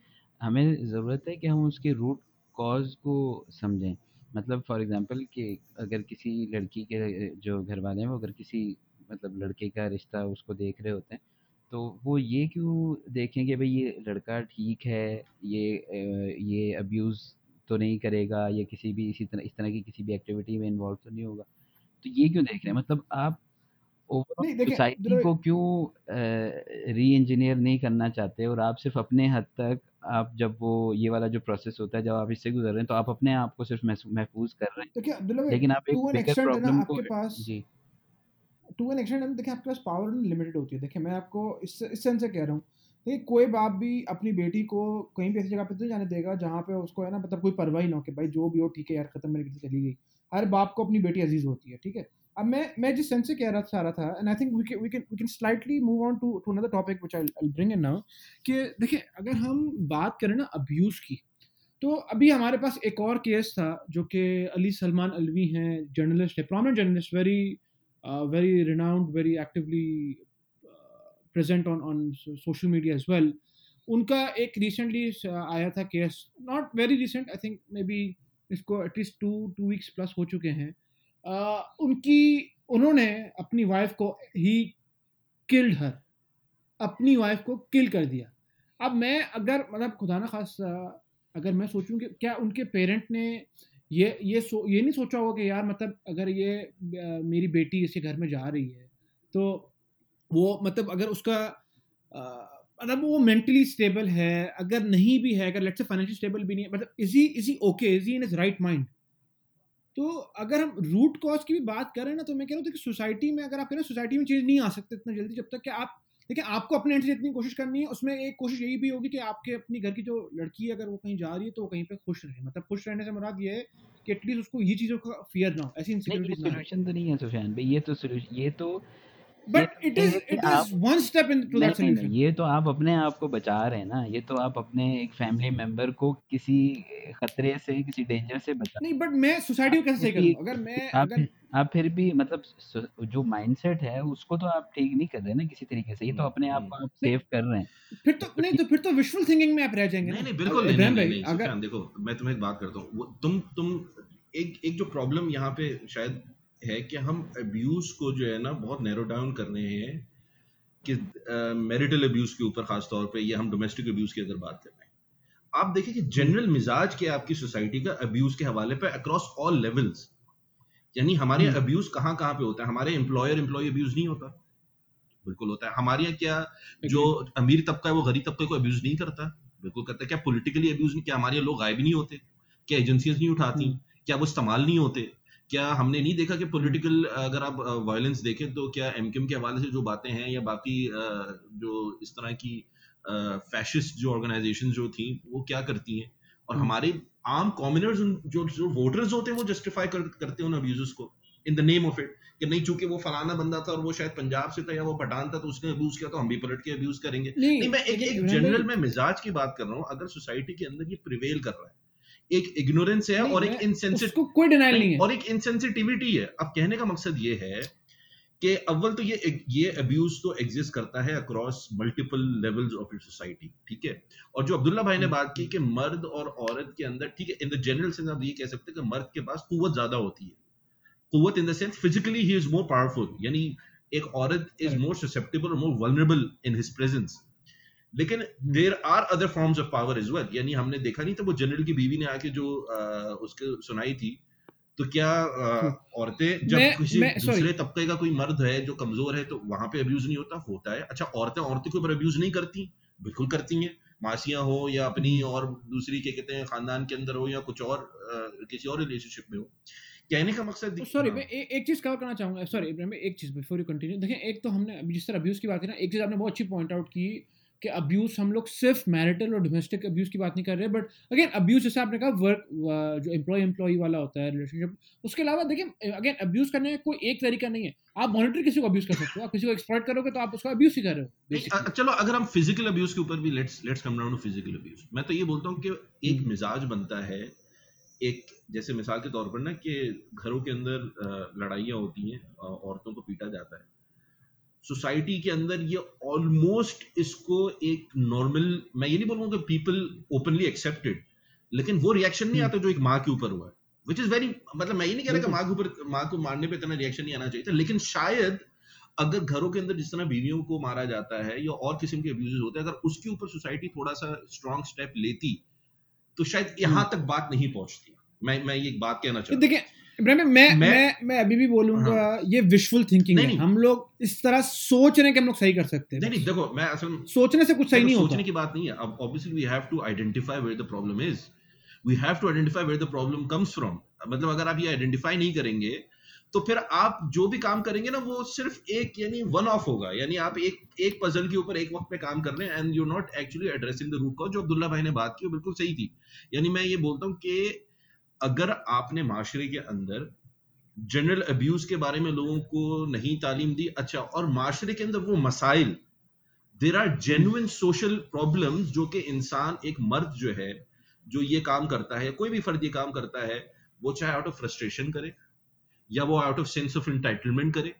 हमें ज़रूरत है कि हम उसके रूट कॉज को समझें। मतलब फॉर एग्जांपल कि अगर किसी लड़की के जो घर वाले हैं वो अगर किसी मतलब लड़के का रिश्ता उसको देख रहे होते हैं तो वो ये क्यों देखें कि भाई ये लड़का ठीक है ये ये अब्यूज़ तो नहीं करेगा या किसी भी इसी तरह इस तरह की किसी भी एक्टिविटी में इन्वॉल्व तो नहीं होगा। तो ये क्यों देख रहे हैं? मतलब आप सोसाइटी को क्यों री इंजीनियर नहीं करना चाहते और आप सिर्फ़ अपने हद तक आप जब वो ये वाला जो प्रोसेस होता है जब आप इससे गुजर रहे हैं तो आप अपने आप को सिर्फ़ महफूज कर रहे हैं। अब्दुल्ला भाई लेकिन आप एक बिगर प्रॉब्लम को पास जी। टू एन एक्सटेंट देखिए आपके पास पावर लिमिटेड होती है। देखिए मैं आपको इस इस सेंस से कह रहा हूँ देखिए कोई बाप भी अपनी बेटी को कहीं भी ऐसी जगह पे तो नहीं जाने देगा जहाँ पे उसको है ना मतलब कोई परवाह ही ना हो कि भाई जो भी हो, ठीक है यार, खत्म, मेरी बेटी चली गई। हर बाप को अपनी बेटी अज़ीज़ होती है, ठीक है? अब मैं मैं जिस सेंस से कह रहा, चाह रहा था and I think we we can we can slightly move on to to another topic which I bring in now कि देखिए, अगर हम बात करें ना अब्यूज़ की तो अभी हमारे पास एक और केस था जो कि अली सलमान अलवी हैं जर्नलिस्ट है prominent journalist very very renowned very actively present on on social media as well उनका एक रिसेंटली आया था case not very recent I think maybe इसको at least two two weeks plus हो चुके हैं। uh, उनकी उन्होंने अपनी वाइफ को ही किल्ड हर अपनी वाइफ को किल कर दिया। अब मैं अगर मतलब खुदा ना खास अगर मैं सोचूं कि क्या उनके पेरेंट ने ये ये सो ये नहीं सोचा होगा कि यार मतलब अगर ये मेरी बेटी इसी घर में जा रही है तो वो मतलब अगर उसका मतलब वो मेंटली स्टेबल है अगर नहीं भी है अगर लेट्स से फाइनेंशियल स्टेबल भी नहीं है मतलब is is he okay is in is right mind तो अगर हम रूट कॉज की भी बात करें ना तो मैं कह रहा हूँ कि सोसाइटी में अगर आप कह रहे सोसाइटी में चेंज नहीं आ सकते इतना जल्दी जब तक कि आप देखिए आपको अपने एंड से जितनी कोशिश करनी है उसमें एक कोशिश यही भी होगी कि आपके अपनी घर की जो लड़की है अगर वो कहीं जा रही है तो वो कहीं पे खुश रहे। मतलब खुश रहने से मुराद ये है कि एटलीस्ट उसको ये चीज़ों का फियर ना हो ऐसी ये ना तो नहीं है सुफियान भाई ये तो ये तो बट इट इज़ है it is one step into that solution ये तो आप अपने आप को बचा रहे हैं ना ये तो आप अपने एक फैमिली मेंबर को किसी खतरे से किसी डेंजर से बचा नहीं बट मैं सोसाइटी को कैसे सही करूँ? अगर मैं आप अगर आप फिर भी मतलब जो माइंडसेट है उसको तो आप ठीक नहीं कर रहे ना किसी तरीके से ये तो अपने आप। को आप सेव कर रहे हैं। फिर तो नहीं तो फिर तो विजुअल थिंकिंग में आप रह जाएँगे नहीं नहीं बिल्कुल नहीं नहीं अगर देखो मैं तुम्हें एक बात करता हूँ वो तुम तुम एक एक जो प्रॉब्लम यहाँ पे शायद है कि हम अब्यूज को जो है ना बहुत नैरो डाउन कर रहे हैं कि मैरिटल अब्यूज के ऊपर खास तौर पे या हम डोमेस्टिक अब्यूज की अगर बात कर रहे हैं। आप देखिए कि जनरल मिजाज के आपकी सोसाइटी का अब्यूज के हवाले पे अक्रॉस ऑल लेवल्स यानी हमारे हम्म। अब्यूज कहाँ कहाँ पे होता है? हमारे एम्प्लॉयर एम्प्लॉय अब्यूज नहीं होता। बिल्कुल होता है। हमारे यहाँ क्या जो अमीर तबका है वो गरीब तबके को अब्यूज नहीं करता। बिल्कुल करता है। क्या पोलिटिकली अब्यूज नहीं क्या हमारे यहाँ लोग गायब नहीं होते? क्या एजेंसियाँ नहीं उठाती? हम्म। क्या वो इस्तेमाल नहीं होते? क्या हमने नहीं देखा कि पॉलिटिकल अगर आप वायलेंस देखें तो क्या एमकेएम के हवाले से जो बातें हैं या बाकी जो इस तरह की फैशिस्ट जो ऑर्गेनाइजेशन जो थी वो क्या करती हैं? और हम्म। हमारे आम कॉमनर्स जो जो वोटर्स होते हैं वो जस्टिफाई कर, करते हैं उन अब्यूजेस को in the name of it कि नहीं चूँकि वो फलाना बंदा था और वो शायद पंजाब से था या वो पठान था तो उसने अब्यूज किया तो हम भी पलट के अब्यूज करेंगे। नहीं नहीं मैं एक एक जनरल में मिजाज की बात कर रहा हूँ अगर सोसाइटी के अंदर ये प्रिवेल कर रहा है एक इग्नोरेंस है और एक इनसेंसिट कोई डिनाइल नहीं है। और एक इनसेंसिटिविटी है। अब कहने का मकसद ये है कि अव्वल तो ये ये अब्यूज तो एग्जिस्ट करता है across multiple levels of society ठीक है? और जो अब्दुल्ला भाई ने बात की कि मर्द और औरत के अंदर ठीक है इन द जनरल सेंस आप ये कह सकते हैं कि मर्द के पास कुवत ज़्यादा होती है। कुवत इन द सेंस फिजिकली ही इज़ मोर पावरफुल यानी एक औरत इज़ मोर ससेप्टेबल और more vulnerable in his presence लेकिन there are other forms of power is well यानी हमने देखा नहीं था वो जनरल की बीवी ने आके जो अ, उसके सुनाई थी तो क्या अ, औरतें जब मैं- किसी मैं- दूसरे तबके का कोई मर्द है जो कमज़ोर है तो वहाँ पे अब्यूज नहीं होता? होता है। अच्छा औरतें औरतों के ऊपर अब्यूज नहीं करती? बिल्कुल करती हैं। मासियाँ हो या अपनी और दूसरी क्या कहते हैं खानदान के अंदर हो या कुछ और अ, किसी और रिलेशनशिप में हो। कहने का मकसद सॉरी हाँ, मैं ए, एक चीज़ कवर करना चाहूँगा। सॉरी एक चीज़ बिफोर यू कंटिन्यू देखिए एक तो हमने जिस तरह अब्यूज की बात की ना एक चीज़ आपने बहुत अच्छी पॉइंट आउट की कि अब्यूज हम लोग सिर्फ़ मैरिटल और डोमेस्टिक अब्यूज की बात नहीं कर रहे बट अगेन अब्यूज जैसे आपने कहा वर्क जो एम्प्लॉय एम्प्लॉय वाला होता है रिलेशनशिप उसके अलावा देखिए अगेन अब्यूज करने का कोई एक तरीका नहीं है। आप मॉनिटर किसी को अब्यूज कर सकते हो आप किसी को एक्सप्लॉइट करोगे तो आप उसका अब्यूज ही कर रहे हो चलो अगर हम फ़िज़िकल अब्यूज के ऊपर भी let's let's come down to physical abuse मैं तो ये बोलता हूँ कि एक हम्म। मिजाज बनता है एक जैसे मिसाल के तौर पर ना कि घरों के अंदर लड़ाइयाँ होती हैं औरतों को पीटा जाता है। सोसाइटी के अंदर ये ऑलमोस्ट इसको एक नॉर्मल मैं ये नहीं बोलूँगा कि पीपल ओपनली एक्सेप्टेड लेकिन वो रिएक्शन नहीं हम्म। आता जो एक माँ के ऊपर हुआ है विच इज़ वेरी मतलब मैं ये नहीं कह रहा कि माँ के ऊपर माँ को मारने पे इतना रिएक्शन नहीं आना चाहिए था लेकिन शायद अगर घरों के अंदर जिस तरह बीवियों को मारा जाता है या और किस्म के अब्यूज होते हैं अगर उसके ऊपर सोसाइटी थोड़ा सा स्ट्रॉन्ग स्टेप लेती तो शायद यहाँ तक बात नहीं पहुँचती। मैं मैं ये बात कहना तो चाहता हूँ देखिए मैं मैं- मैं मैं अभी भी बोलूँगा हाँ, ये विजुअल थिंकिंग है। हम लोग इस तरह सोच रहे हैं कि हम लोग सही कर सकते हैं। नहीं देखो मैं असल सोचने से कुछ सही नहीं सोचने की बात नहीं है। अब obviously we have to identify where the problem is we have to identify where the problem comes from मतलब अगर आप ये आइडेंटिफाई नहीं करेंगे तो फिर आप जो भी काम करेंगे ना वो सिर्फ़ एक यानी वन ऑफ़ होगा। यानी आप एक एक पजल के ऊपर एक वक्त पे काम कर रहे हैं and you not actually addressing the root cause जो अब्दुल्ला भाई ने बात की वो बिल्कुल सही थी। यानी मैं ये बोलता हूँ कि अगर आपने माशरे के अंदर जनरल अब्यूज के बारे में लोगों को नहीं तालीम दी अच्छा और माशरे के अंदर वो मसाइल there are genuine social problems जो कि इंसान एक मर्द जो है, जो ये काम करता है, कोई भी फर्द ये काम करता है, वो चाहे आउट ऑफ़ फ्रस्ट्रेशन करे, या वो out of sense of entitlement करे,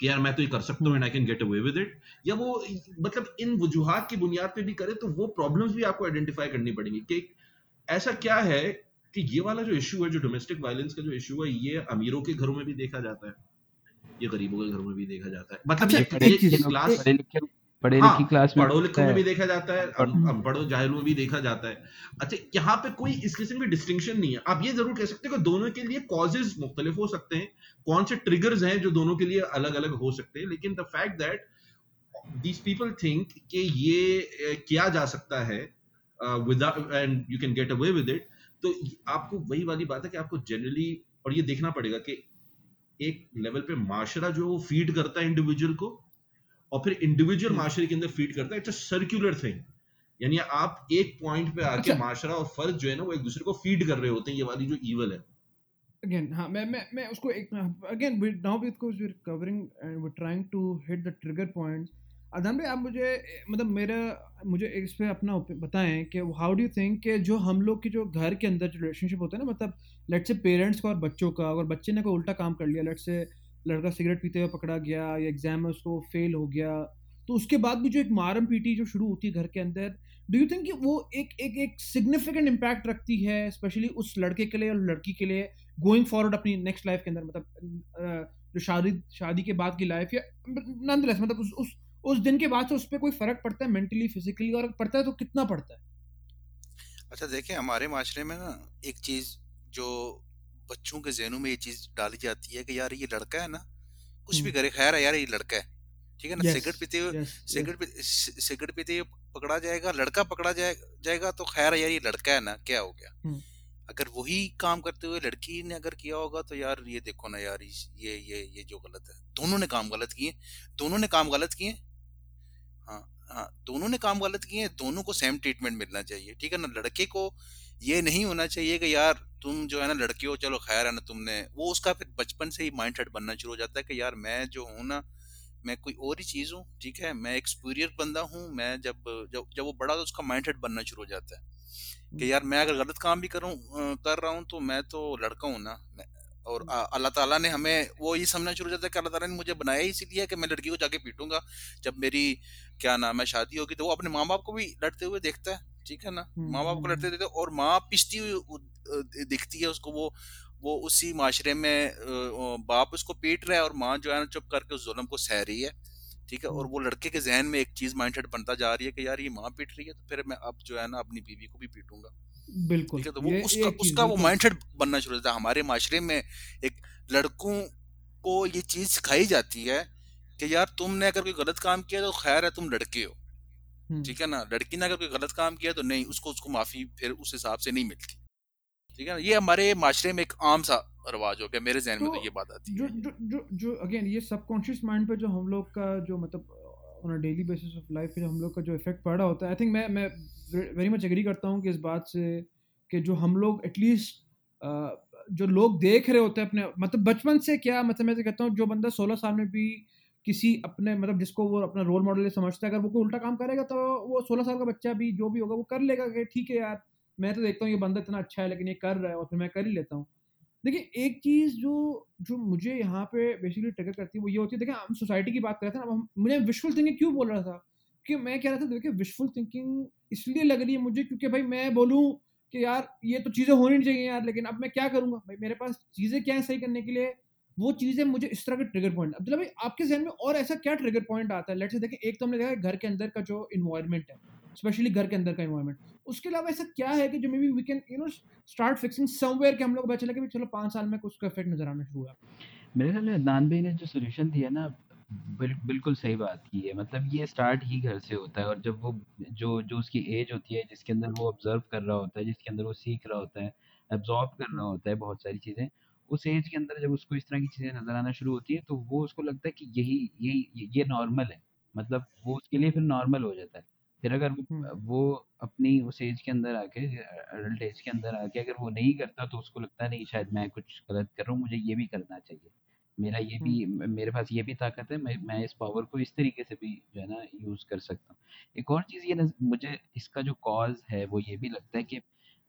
कि यार मैं तो ये कर सकता हूँ and I can get away with it या वो मतलब इन वजूहत की बुनियाद पे भी करे तो वो प्रॉब्लम्स भी आपको आइडेंटिफाई करनी पड़ेंगी कि ऐसा क्या है कि ये वाला जो इशू है जो डोमेस्टिक वायलेंस का जो इशू है ये अमीरों के घरों में भी देखा जाता है। ये गरीबों के घरों में भी देखा जाता है। मतलब अच्छा, ये, ये, क्लास पढ़े लिखे पढ़े हाँ, लिखी क्लास में पढ़ो लिखों में भी देखा जाता है। अनपढ़ो जाहिलों में भी देखा जाता है। अच्छा यहाँ पे कोई इस किस्म की डिस्टिंक्शन नहीं है। आप ये ज़रूर कह सकते हैं कि दोनों के लिए कॉजेज मुख्तलिफ़ हो सकते हैं। कौन से ट्रिगर्स हैं जो दोनों के लिए अलग अलग हो सकते हैं? लेकिन the fact that these people think कि ये किया जा सकता है without and you can get away with it तो आपको वही वाली बात है कि आपको जनरली और ये देखना पड़ेगा कि एक लेवल पे माशरा जो है वो फ़ीड करता है इंडिविजुअल को और फिर इंडिविजुअल माशरे के अंदर फ़ीड करता है इट्स अ सर्कुलर थिंग यानी आप एक पॉइंट पे आके अच्छा। माशरा और फर्द जो है ना वो एक दूसरे को फ़ीड कर रहे होते हैं ये वाली जो ईवल है। अगेन हाँ मैं मैं मैं उसको एक again now because we are covering and we trying to hit the trigger points Adan भाई, आप मुझे मतलब मेरा, मुझे इस पे अपना बताएँ कि हाउ डू यू थिंक कि जो हम लोग की जो घर के अंदर जो रिलेशनशिप होता है ना मतलब लेट्स से पेरेंट्स का और बच्चों का, अगर बच्चे ने कोई उल्टा काम कर लिया लेट्स से लड़का सिगरेट पीते हुए पकड़ा गया, या एग्ज़ाम में उसको फेल हो गया तो उसके बाद भी जो एक मारम पीटी जो शुरू होती है घर के अंदर डू यू थिंक वो एक एक एक सिग्निफिकेंट इम्पैक्ट रखती है स्पेशली उस लड़के के लिए और लड़की के लिए गोइंग फॉरवर्ड अपनी नेक्स्ट लाइफ के अंदर मतलब जो शादी शादी के बाद की लाइफ या नंदलेस मतलब उस उस उस दिन के बाद से उस पर कोई फ़र्क पड़ता है मेंटली फिजिकली और पड़ता है तो कितना पड़ता है अच्छा देखें हमारे माशरे में ना एक चीज़ जो बच्चों के जहनों में ये चीज़ डाली जाती है कि यार ये लड़का है ना कुछ भी हम्म। करे खैर है यार ये लड़का है ठीक है ना सिगरेट पीते हुए सिगरेट सिगरेट पीते हुए पकड़ा जाएगा लड़का पकड़ा जाए जाएगा तो खैर है यार ये लड़का है ना क्या हो गया हम्म। अगर वही काम करते हुए लड़की ने अगर किया होगा तो यार ये देखो ना यार ये ये ये जो गलत है दोनों ने काम गलत किए दोनों ने काम गलत किए हाँ हाँ दोनों ने काम गलत किए हैं दोनों को सेम ट्रीटमेंट मिलना चाहिए ठीक है ना? लड़के को ये नहीं होना चाहिए कि यार तुम जो है ना लड़के हो चलो खैर है ना तुमने। वो उसका फिर बचपन से ही माइंड सेट बनना शुरू हो जाता है कि यार मैं जो हूँ ना मैं कोई और ही चीज़ हूँ ठीक है? मैं एक सुपीरियर बंदा हूँ मैं जब जब जब वो बड़ा तो उसका माइंड सेट बनना शुरू हो जाता है कि यार मैं अगर गलत काम भी करूँ कर रहा हूँ तो मैं तो लड़का हूँ ना मैं और अल्लाह ताला ने हमें वो ये समझना शुरू जाता है कि अल्लाह ताला ने मुझे बनाया ही इसीलिए कि मैं लड़की को जाके पीटूँगा। जब मेरी क्या नाम है शादी होगी तो वो अपने माँ बाप को भी लड़ते हुए देखता है ठीक है ना? हम्म, माँ बाप को हम्म, लड़ते देखते और माँ पिछती हुई दिखती है उसको वो वो उसी माशरे में बाप उसको पीट रहा है और माँ जो है ना चुप करके उस जुल्म को सह रही है ठीक है? और वो लड़के के जहन में एक चीज़ माइंडसेट बनता जा रही है कि यार ये माँ पीट रही है तो फिर मैं अब जो है ना अपनी बीवी को भी पीटूँगा। बिल्कुल तो वो ये उसका चीज़ उसका वो माइंडसेट बनना शुरू होता है। हमारे माशरे में एक लड़कों को ये चीज़ सिखाई जाती है कि यार तुमने अगर कोई गलत काम किया तो खैर है तुम लड़के हो। ठीक है ना? लड़की ने अगर कोई गलत काम किया तो नहीं उसको उसको माफ़ी फिर उस हिसाब से नहीं मिलती। ठीक है ना? ये हमारे माशरे में एक आम सा रवाज हो गया मेरे जहन में तो तो ये बात आती जो है। जो जो जो अगेन ये सबकॉन्शियस माइंड पे जो हम लोग का जो मतलब on a daily basis of life पे हम लोग का जो इफ़ेक्ट पड़ रहा होता है आई थिंक मैं मैं वेरी मच एग्री करता हूँ कि इस बात से कि जो हम लोग एटलीस्ट जो लोग देख रहे होते हैं अपने मतलब बचपन से क्या मतलब मैं तो कहता हूँ, जो बंदा सोलह साल में भी किसी अपने मतलब जिसको वो अपना रोल मॉडल समझता है, अगर वो कोई उल्टा काम करेगा तो वो सोलह साल का बच्चा भी, जो भी होगा, वो कर लेगा कि ठीक है यार, मैं तो देखता हूँ ये बंदा इतना अच्छा है, लेकिन ये कर रहा है, और फिर मैं कर ही लेता हूँ। देखिए, एक चीज़ जो जो मुझे यहाँ पे बेसिकली ट्रिगर करती है, वो ये होती है, देखिए, हम सोसाइटी की बात कर रहे थे ना हम, मुझे विशफुल थिंकिंग क्यों बोल रहा था? कि मैं कह रहा था, देखिए विशफुल थिंकिंग इसलिए लग रही है मुझे क्योंकि भाई मैं बोलूँ कि यार, ये तो चीज़ें होनी चाहिए यार, लेकिन अब मैं क्या करूँगा? भाई मेरे पास चीज़ें क्या है सही करने के लिए? वो चीज़ें मुझे इस तरह के ट्रिगर पॉइंट अब्दुल्ला भाई आपके जहन में और ऐसा क्या ट्रिगर पॉइंट आता है? लेट से देखिए, एक तो हमने देखा घर के अंदर का जो इन्वायरमेंट है स्पेशली घर के अंदर का इन्वायरमेंट उसके अलावा ऐसा क्या है कि जो maybe we can you know start fixing somewhere कि हम लोग को पता चला कि पाँच साल में कुछ उसका इफ़ेक्ट नज़र आना शुरू हुआ। मेरे ख्याल में अदनान भाई ने जो सोल्यूशन दिया ना बिल, बिल्कुल सही बात की है। मतलब ये स्टार्ट ही घर से होता है और जब वो जो जो उसकी एज होती है जिसके अंदर वो ऑब्ज़र्व कर रहा होता है जिसके अंदर वो सीख रहा होता है एब्जॉर्ब कर रहा होता है बहुत सारी चीज़ें उस एज के अंदर जब उसको इस तरह की चीज़ें नज़र आना शुरू होती है तो वो उसको लगता है कि यही यही ये नॉर्मल है। मतलब वो उसके लिए फिर नॉर्मल हो जाता है। फिर अगर वो वो अपनी उस एज के अंदर आके अडल्ट एज के अंदर आके अगर वो नहीं करता तो उसको लगता है नहीं शायद मैं कुछ गलत कर रहा हूँ मुझे ये भी करना चाहिए। मेरा ये भी मेरे पास ये भी ताकत है मैं मैं इस पावर को इस तरीके से भी जो है ना यूज़ कर सकता हूँ। एक और चीज़ ये नज़- मुझे इसका जो कॉज है वो ये भी लगता है कि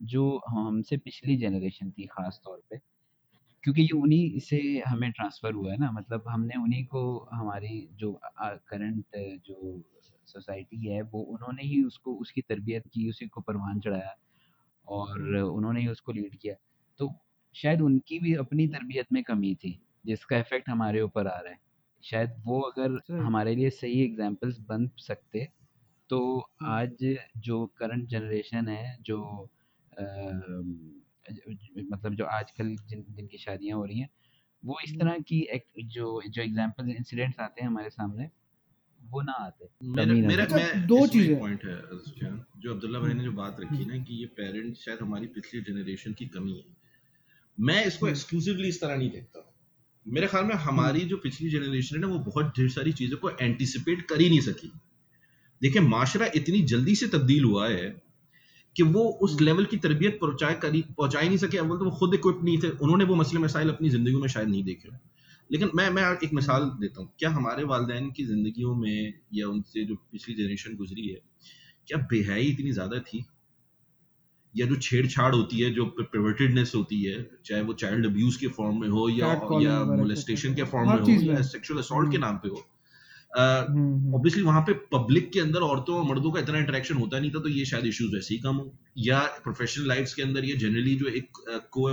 जो हमसे पिछली जनरेशन थी ख़ास तौर पे क्योंकि ये उन्हीं से हमें ट्रांसफ़र हुआ है ना मतलब हमने उन्हीं को हमारी जो करंट जो सोसाइटी है वो उन्होंने ही उसको उसकी तरबियत की उसी को परवान चढ़ाया और उन्होंने ही उसको लीड किया। तो शायद उनकी भी अपनी तरबियत में कमी थी जिसका इफ़ेक्ट हमारे ऊपर आ रहा है। शायद वो अगर हमारे लिए सही एग्जाम्पल्स बन सकते तो आज जो करंट जनरेशन है जो अम, मतलब जो आजकल जिन जिनकी शादियाँ हो रही हैं वो इस तरह की एक जो जो एग्ज़ाम्पल इंसिडेंट्स आते हैं हमारे सामने वो ना आते। मेरा मेरा अच्छा, मैं दो चीज़ें। पॉइंट है जो अब्दुल्ला भाई ने जो बात रखी ना कि ये पेरेंट्स शायद हमारी पिछली जनरेशन की कमी है। मैं इसको एक्सक्लूसिवली इस तरह नहीं देखता मेरे ख्याल में हमारी जो पिछली जनरेशन है ना वो बहुत ढेर सारी चीज़ों को एंटिसिपेट कर ही नहीं सकी। देखिए माशरा इतनी जल्दी से तब्दील हुआ है कि वो उस लेवल की तरबियत पहुँचाए करी पहुँचा ही नहीं सके। अव्वल तो वो खुद इक्विप नहीं थे। उन्होंने वो मसले मसाइल अपनी ज़िंदगी में शायद नहीं देखे। लेकिन मैं मैं एक मिसाल देता हूँ। क्या हमारे वालदेन की ज़िंदगी में या उनसे जो पिछली जनरेशन गुजरी है क्या बेहाई इतनी ज़्यादा थी? या जो छेड़छाड़ होती है जो प्रिवर्टेडनेस होती है चाहे वो चाइल्ड अब्यूज के फॉर्म में हो या या मोलेस्टेशन के फॉर्म में हो। या सेक्सुअल असॉल्ट के नाम पे हो। ऑब्वियसली वहाँ पे पब्लिक के अंदर औरतों और मर्दों का इतना इंटरेक्शन होता नहीं था तो ये शायद इश्यूज़ वैसे ही कम हो। या प्रोफेशनल लाइफ्स के अंदर ये जनरली जो एक को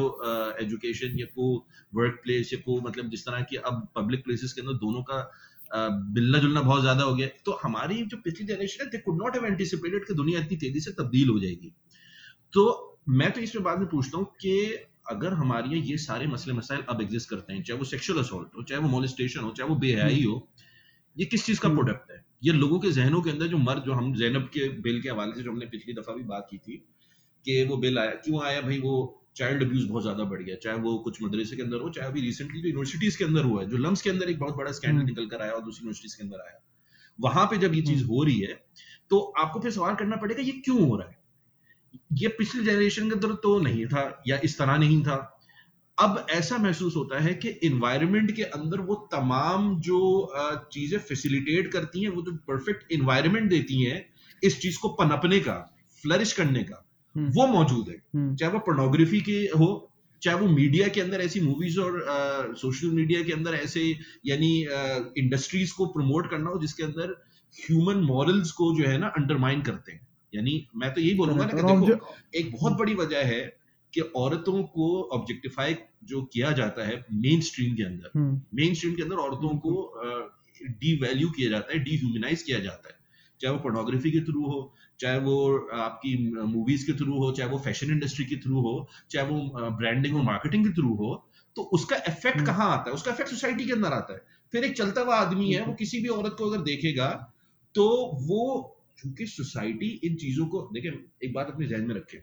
एजुकेशन या को वर्क प्लेस या को मतलब जिस तरह की अब पब्लिक प्लेसेस के अंदर दोनों का मिलना जुलना बहुत ज़्यादा हो गया तो हमारी जो पिछली जनरेशन है they could not have anticipated कि दुनिया इतनी तेज़ी से तब्दील हो जाएगी। तो मैं तो इसमें बाद में पूछता हूँ कि अगर हमारे ये सारे मसले मसाइल अब एग्जिस्ट करते हैं चाहे वो सेक्सुअल असोल्ट हो चाहे वो मोलिस्टेशन हो चाहे वो बेहयाई हो ये किस चीज़ का प्रोडक्ट हम्म। है ये लोगों के जहनों के अंदर जो मर्द जो हम जैनब के बिल के हवाले से जो हमने पिछली दफ़ा भी बात की थी कि वो बिल आया क्यों आया भाई वो चाइल्ड अब्यूज बहुत ज़्यादा बढ़ गया चाहे वो कुछ मदरसे के अंदर हो चाहे अभी रिसेंटली जो यूनिवर्सिटीज के अंदर हुआ है जो लम्स के अंदर एक बहुत बड़ा स्कैंडल हम्म। निकल कर आया और दूसरी यूनिवर्सिटीज के अंदर आया वहाँ पे जब ये चीज़ हम्म। हो रही है तो आपको फिर सवाल करना पड़ेगा ये क्यों हो रहा है ये पिछली जनरेशन के अंदर तो नहीं था या इस तरह नहीं था अब ऐसा महसूस होता है कि इन्वायरमेंट के अंदर वो तमाम जो चीज़ें फैसिलिटेट करती हैं वो जो परफेक्ट इन्वायरमेंट देती हैं इस चीज़ को पनपने का फ्लरिश करने का हम्म। वो मौजूद है हम्म। चाहे वो पोर्नोग्राफी के हो चाहे वो मीडिया के अंदर ऐसी मूवीज़ और सोशल मीडिया के अंदर ऐसे यानी इंडस्ट्रीज़ को प्रमोट करना हो जिसके अंदर ह्यूमन मॉरल्स को जो है ना अंडरमाइन करते हैं यानी मैं तो यही बोलूँगा ना कि देखो एक बहुत बड़ी वजह है कि औरतों को ऑब्जेक्टिफाई जो किया जाता है मेन स्ट्रीम के अंदर मेन हम्म। स्ट्रीम के अंदर औरतों को डी वैल्यू किया जाता है डी किया जाता है। चाहे वो पोर्नोग्राफी के थ्रू हो चाहे वो आपकी मूवीज़ के थ्रू हो चाहे वो फ़ैशन इंडस्ट्री के थ्रू हो चाहे वो ब्रांडिंग और मार्केटिंग के थ्रू हो तो उसका इफ़ेक्ट हम्म। कहाँ आता है? उसका इफ़ेक्ट सोसाइटी के अंदर आता है। फिर एक चलता हुआ आदमी है वो किसी भी औरत को अगर देखेगा तो वो चूँकि सोसाइटी इन चीज़ों को देखें एक बात अपने जहन में रखें।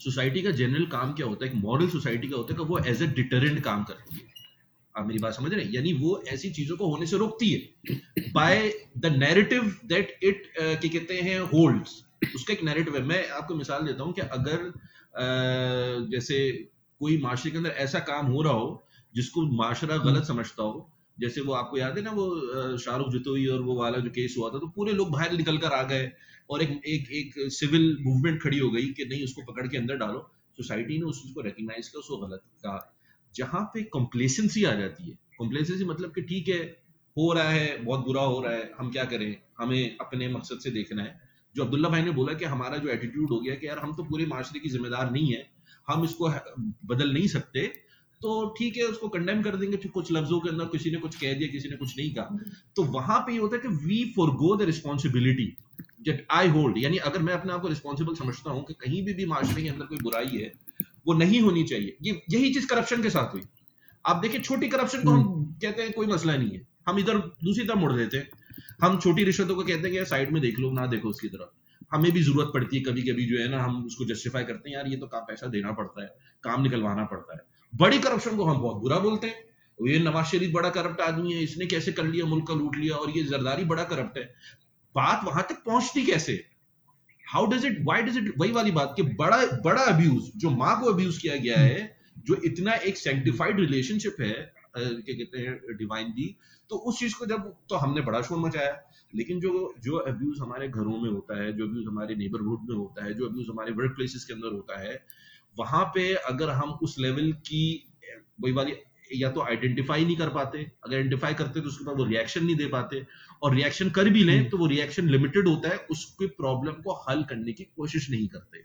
सोसाइटी का जनरल काम क्या होता है एक मॉडल सोसाइटी का होता है कि वो एज ए डिटरेंट काम करती है। आप मेरी बात समझ रहे हैं? यानी वो ऐसी चीज़ों को होने से रोकती है। By the narrative that it क्या कहते हैं होल्ड्स उसका एक नैरेटिव है। मैं आपको मिसाल देता हूँ कि अगर uh, जैसे कोई माशरे के अंदर ऐसा काम हो रहा हो जिसको माशरा गलत समझता हो जैसे वो आपको याद है ना वो शाहरुख जुतोई और वो वाला जो केस हुआ था तो पूरे लोग बाहर निकल कर आ गए। और एक एक एक सिविल मूवमेंट खड़ी हो गई कि नहीं, उसको पकड़ के अंदर डालो। सोसाइटी ने उस चीज़ को रिकग्नाइज किया, उसको गलत कहा। जहाँ पे कॉम्प्लेसेंसी आ जाती है कॉम्प्लेसेंसी मतलब कि ठीक है, हो रहा है, बहुत बुरा हो रहा है, हम क्या करें? हमें अपने मकसद से देखना है। जो अब्दुल्ला भाई ने बोला कि हमारा जो एटीट्यूड हो गया कि यार, हम तो पूरे माशरे की जिम्मेदार नहीं है, हम इसको बदल नहीं सकते तो ठीक है, उसको कंडेम कर देंगे कुछ लफ्जों के अंदर किसी ने कुछ कह दिया, किसी ने कुछ नहीं कहा। तो वहाँ पे ये होता है कि we forgo the responsibility that I hold यानी अगर मैं अपने आप को रिस्पॉन्सिबल समझता हूँ कि कहीं भी भी माशरे के अंदर कोई बुराई है वो नहीं होनी चाहिए। ये यही चीज़ करप्शन के साथ हुई। आप देखिए छोटी करप्शन को हम हम्म। कहते हैं कोई मसला नहीं है। हम इधर दूसरी तरफ़ मुड़ देते हैं। हम छोटी रिश्वतों को कहते हैं कि साइड में देख लो ना देखो उसकी तरफ़। हमें भी ज़रूरत पड़ती है कभी कभी जो है ना हम उसको जस्टिफाई करते हैं यार ये तो काम पैसा देना पड़ता है काम निकलवाना पड़ता है। बड़ी करप्शन को हम बहुत बुरा बोलते हैं। ये नवाज़ शरीफ बड़ा करप्ट आदमी है इसने कैसे कर लिया मुल्क का लूट लिया और ये जरदारी बड़ा करप्ट है। बात वहाँ तक पहुँचती कैसे? How does it why does it वही वाली बात कि बड़ा बड़ा अब्यूज जो माँ को अब्यूज किया गया है, जो इतना एक सेंटिफाइड रिलेशनशिप है क्या कहते हैं डिवाइन दी तो उस चीज़ को जब तो हमने बड़ा शोर मचाया। लेकिन जो जो अब्यूज हमारे घरों में होता है, जो अब्यूज हमारे नेबरहुड में होता है, जो अब्यूज हमारे वर्क प्लेसेस के अंदर होता है, वहाँ पे अगर हम उस लेवल की, वही वाली, या तो आइडेंटिफाई नहीं कर पाते। अगर आइडेंटिफाई करते तो उसके बाद वो रिएक्शन नहीं दे पाते। और रिएक्शन कर भी लें हम्म। तो वो रिएक्शन लिमिटेड होता है उसके प्रॉब्लम को हल करने की कोशिश नहीं करते।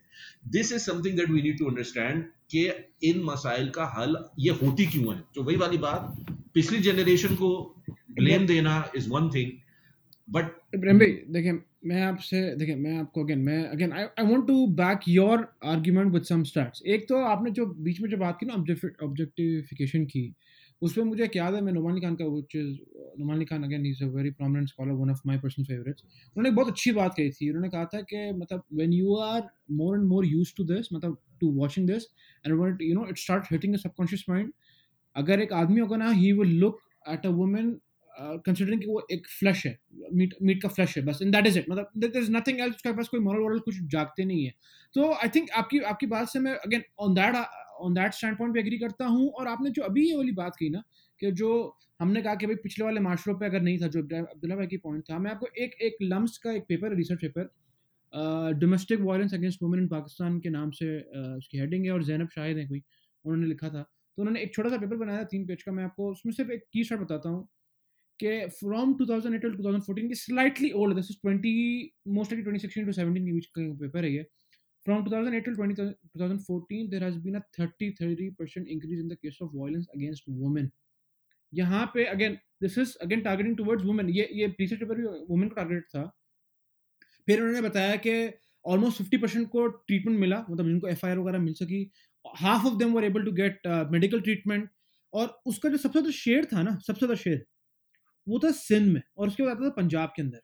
This is something that we need to understand कि इन मसाइल का हल ये होती क्यों है? तो वही वाली बात पिछली जनरेशन को ब्लेम देना is one thing but Ibrahim भाई देखिए मैं आपसे देखिए मैं आपको अगेन मैं again I I want to back your argument with some stats एक तो आपने जो बीच में जो बात की ना ऑब्जेक्टिफिकेशन की उसमें मुझे एक याद है, मैं नुमानी खान का which is Numani Khan again is a very prominent scholar one of my personal favourites उन्होंने एक बहुत अच्छी बात कही थी। उन्होंने कहा था कि मतलब when you are more and more used to this मतलब to watching this and when you know it start hitting subconscious mind अगर एक आदमी होगा ना he will look at a woman considering वो एक फ्लैश है मीट मीट का फ्लैश है, बस इन दैट इज़ इट मतलब देयर इज़ नथिंग एल्स उसके पास कोई मॉरल वॉरल कुछ जागते नहीं है। तो आई थिंक आपकी आपकी बात से मैं again on that on that standpoint भी एग्री करता हूँ। और आपने जो अभी ये वाली बात की ना कि जो हमने कहा कि भाई पिछले वाले माशरों पे अगर नहीं था जो अब्दुल्ला भाई की पॉइंट था मैं आपको एक एक लम्स का एक paper research paper domestic violence against women in Pakistan के नाम से uh, उसकी हेडिंग है और जैनब शाहिद है कोई उन्होंने लिखा था। तो उन्होंने एक छोटा सा पेपर बनाया था तीन पेज का मैं आपको उसमें सिर्फ़ एक की शॉट बताता हूँ कि फ्रॉम 2008 टिल 2014 की slightly old this is 20 mostly 2016 to 17 के बीच का पेपर है ये From 2008 till 20, 2014, there has been a 33% increase in the case of violence against women. यहाँ पे again this is again targeting towards women ये ये रिसर्च पेपर भी वुमेन को टारगेट था। फिर उन्होंने बताया कि ऑलमोस्ट फिफ्टी परसेंट को ट्रीटमेंट मिला मतलब जिनको एफ़ वगैरह मिल सकी। Half of them were able to get medical treatment और उसका जो सबसे ज़्यादा शेयर था ना सबसे ज़्यादा शेयर वो था सिंध में और उसके बाद आता था पंजाब के अंदर।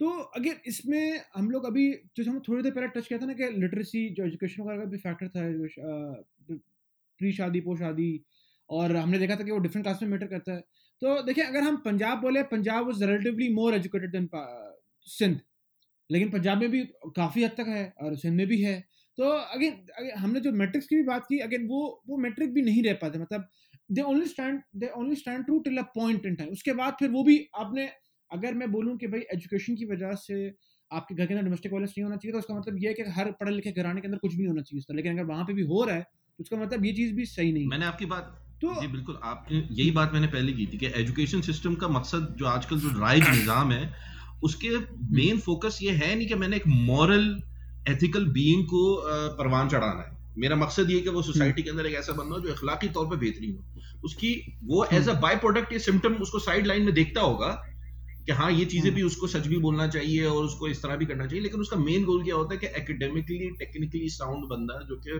तो अगेन, इसमें हम लोग अभी जैसे हम थोड़ी देर पहले टच किया था ना कि लिटरेसी जो एजुकेशन वगैरह का भी फैक्टर था प्री शादी पो शादी और हमने देखा था कि वो डिफरेंट क्लास में मैटर करता है। तो देखिए, अगर हम पंजाब बोले, Punjab was relatively more educated than Sindh. लेकिन पंजाब में भी काफ़ी हद तक है और सिंध में भी है। तो अगेन हमने जो मैट्रिक्स की भी बात की, अगेन वो वो मैट्रिक भी नहीं रह पाते। मतलब they only stand they only stand true till a point in time उसके बाद फिर वो भी आपने अगर मैं बोलूँ कि भाई एजुकेशन की वजह से आपके घर के अंदर डोमेस्टिक वायलेंस नहीं होना चाहिए तो उसका मतलब यह है कि हर पढ़े लिखे घराने के अंदर कुछ भी नहीं होना चाहिए लेकिन अगर वहाँ पे भी हो रहा है तो उसका मतलब ये चीज़ भी सही नहीं मैंने आपकी बात तो जी बिल्कुल आपने यही बात मैंने पहले की थी कि एजुकेशन सिस्टम का मकसद जो आजकल जो राइज [COUGHS] निज़ाम है उसके मेन। फोकस ये है नहीं कि मैंने एक मॉरल एथिकल बीइंग को परवान चढ़ाना है। मेरा मकसद ये कि वो सोसाइटी के अंदर एक ऐसा बंदा हो जो अखलाकी तौर पे बेहतरीन हो। उसकी वो एज अ बाय प्रोडक्ट ये सिम्टम उसको साइड लाइन में देखता होगा कि हाँ ये चीज़ें भी हम्म। उसको सच भी बोलना चाहिए और उसको इस तरह भी करना चाहिए लेकिन उसका मेन गोल क्या होता है कि एकेडमिकली टेक्निकली साउंड बंदा जो कि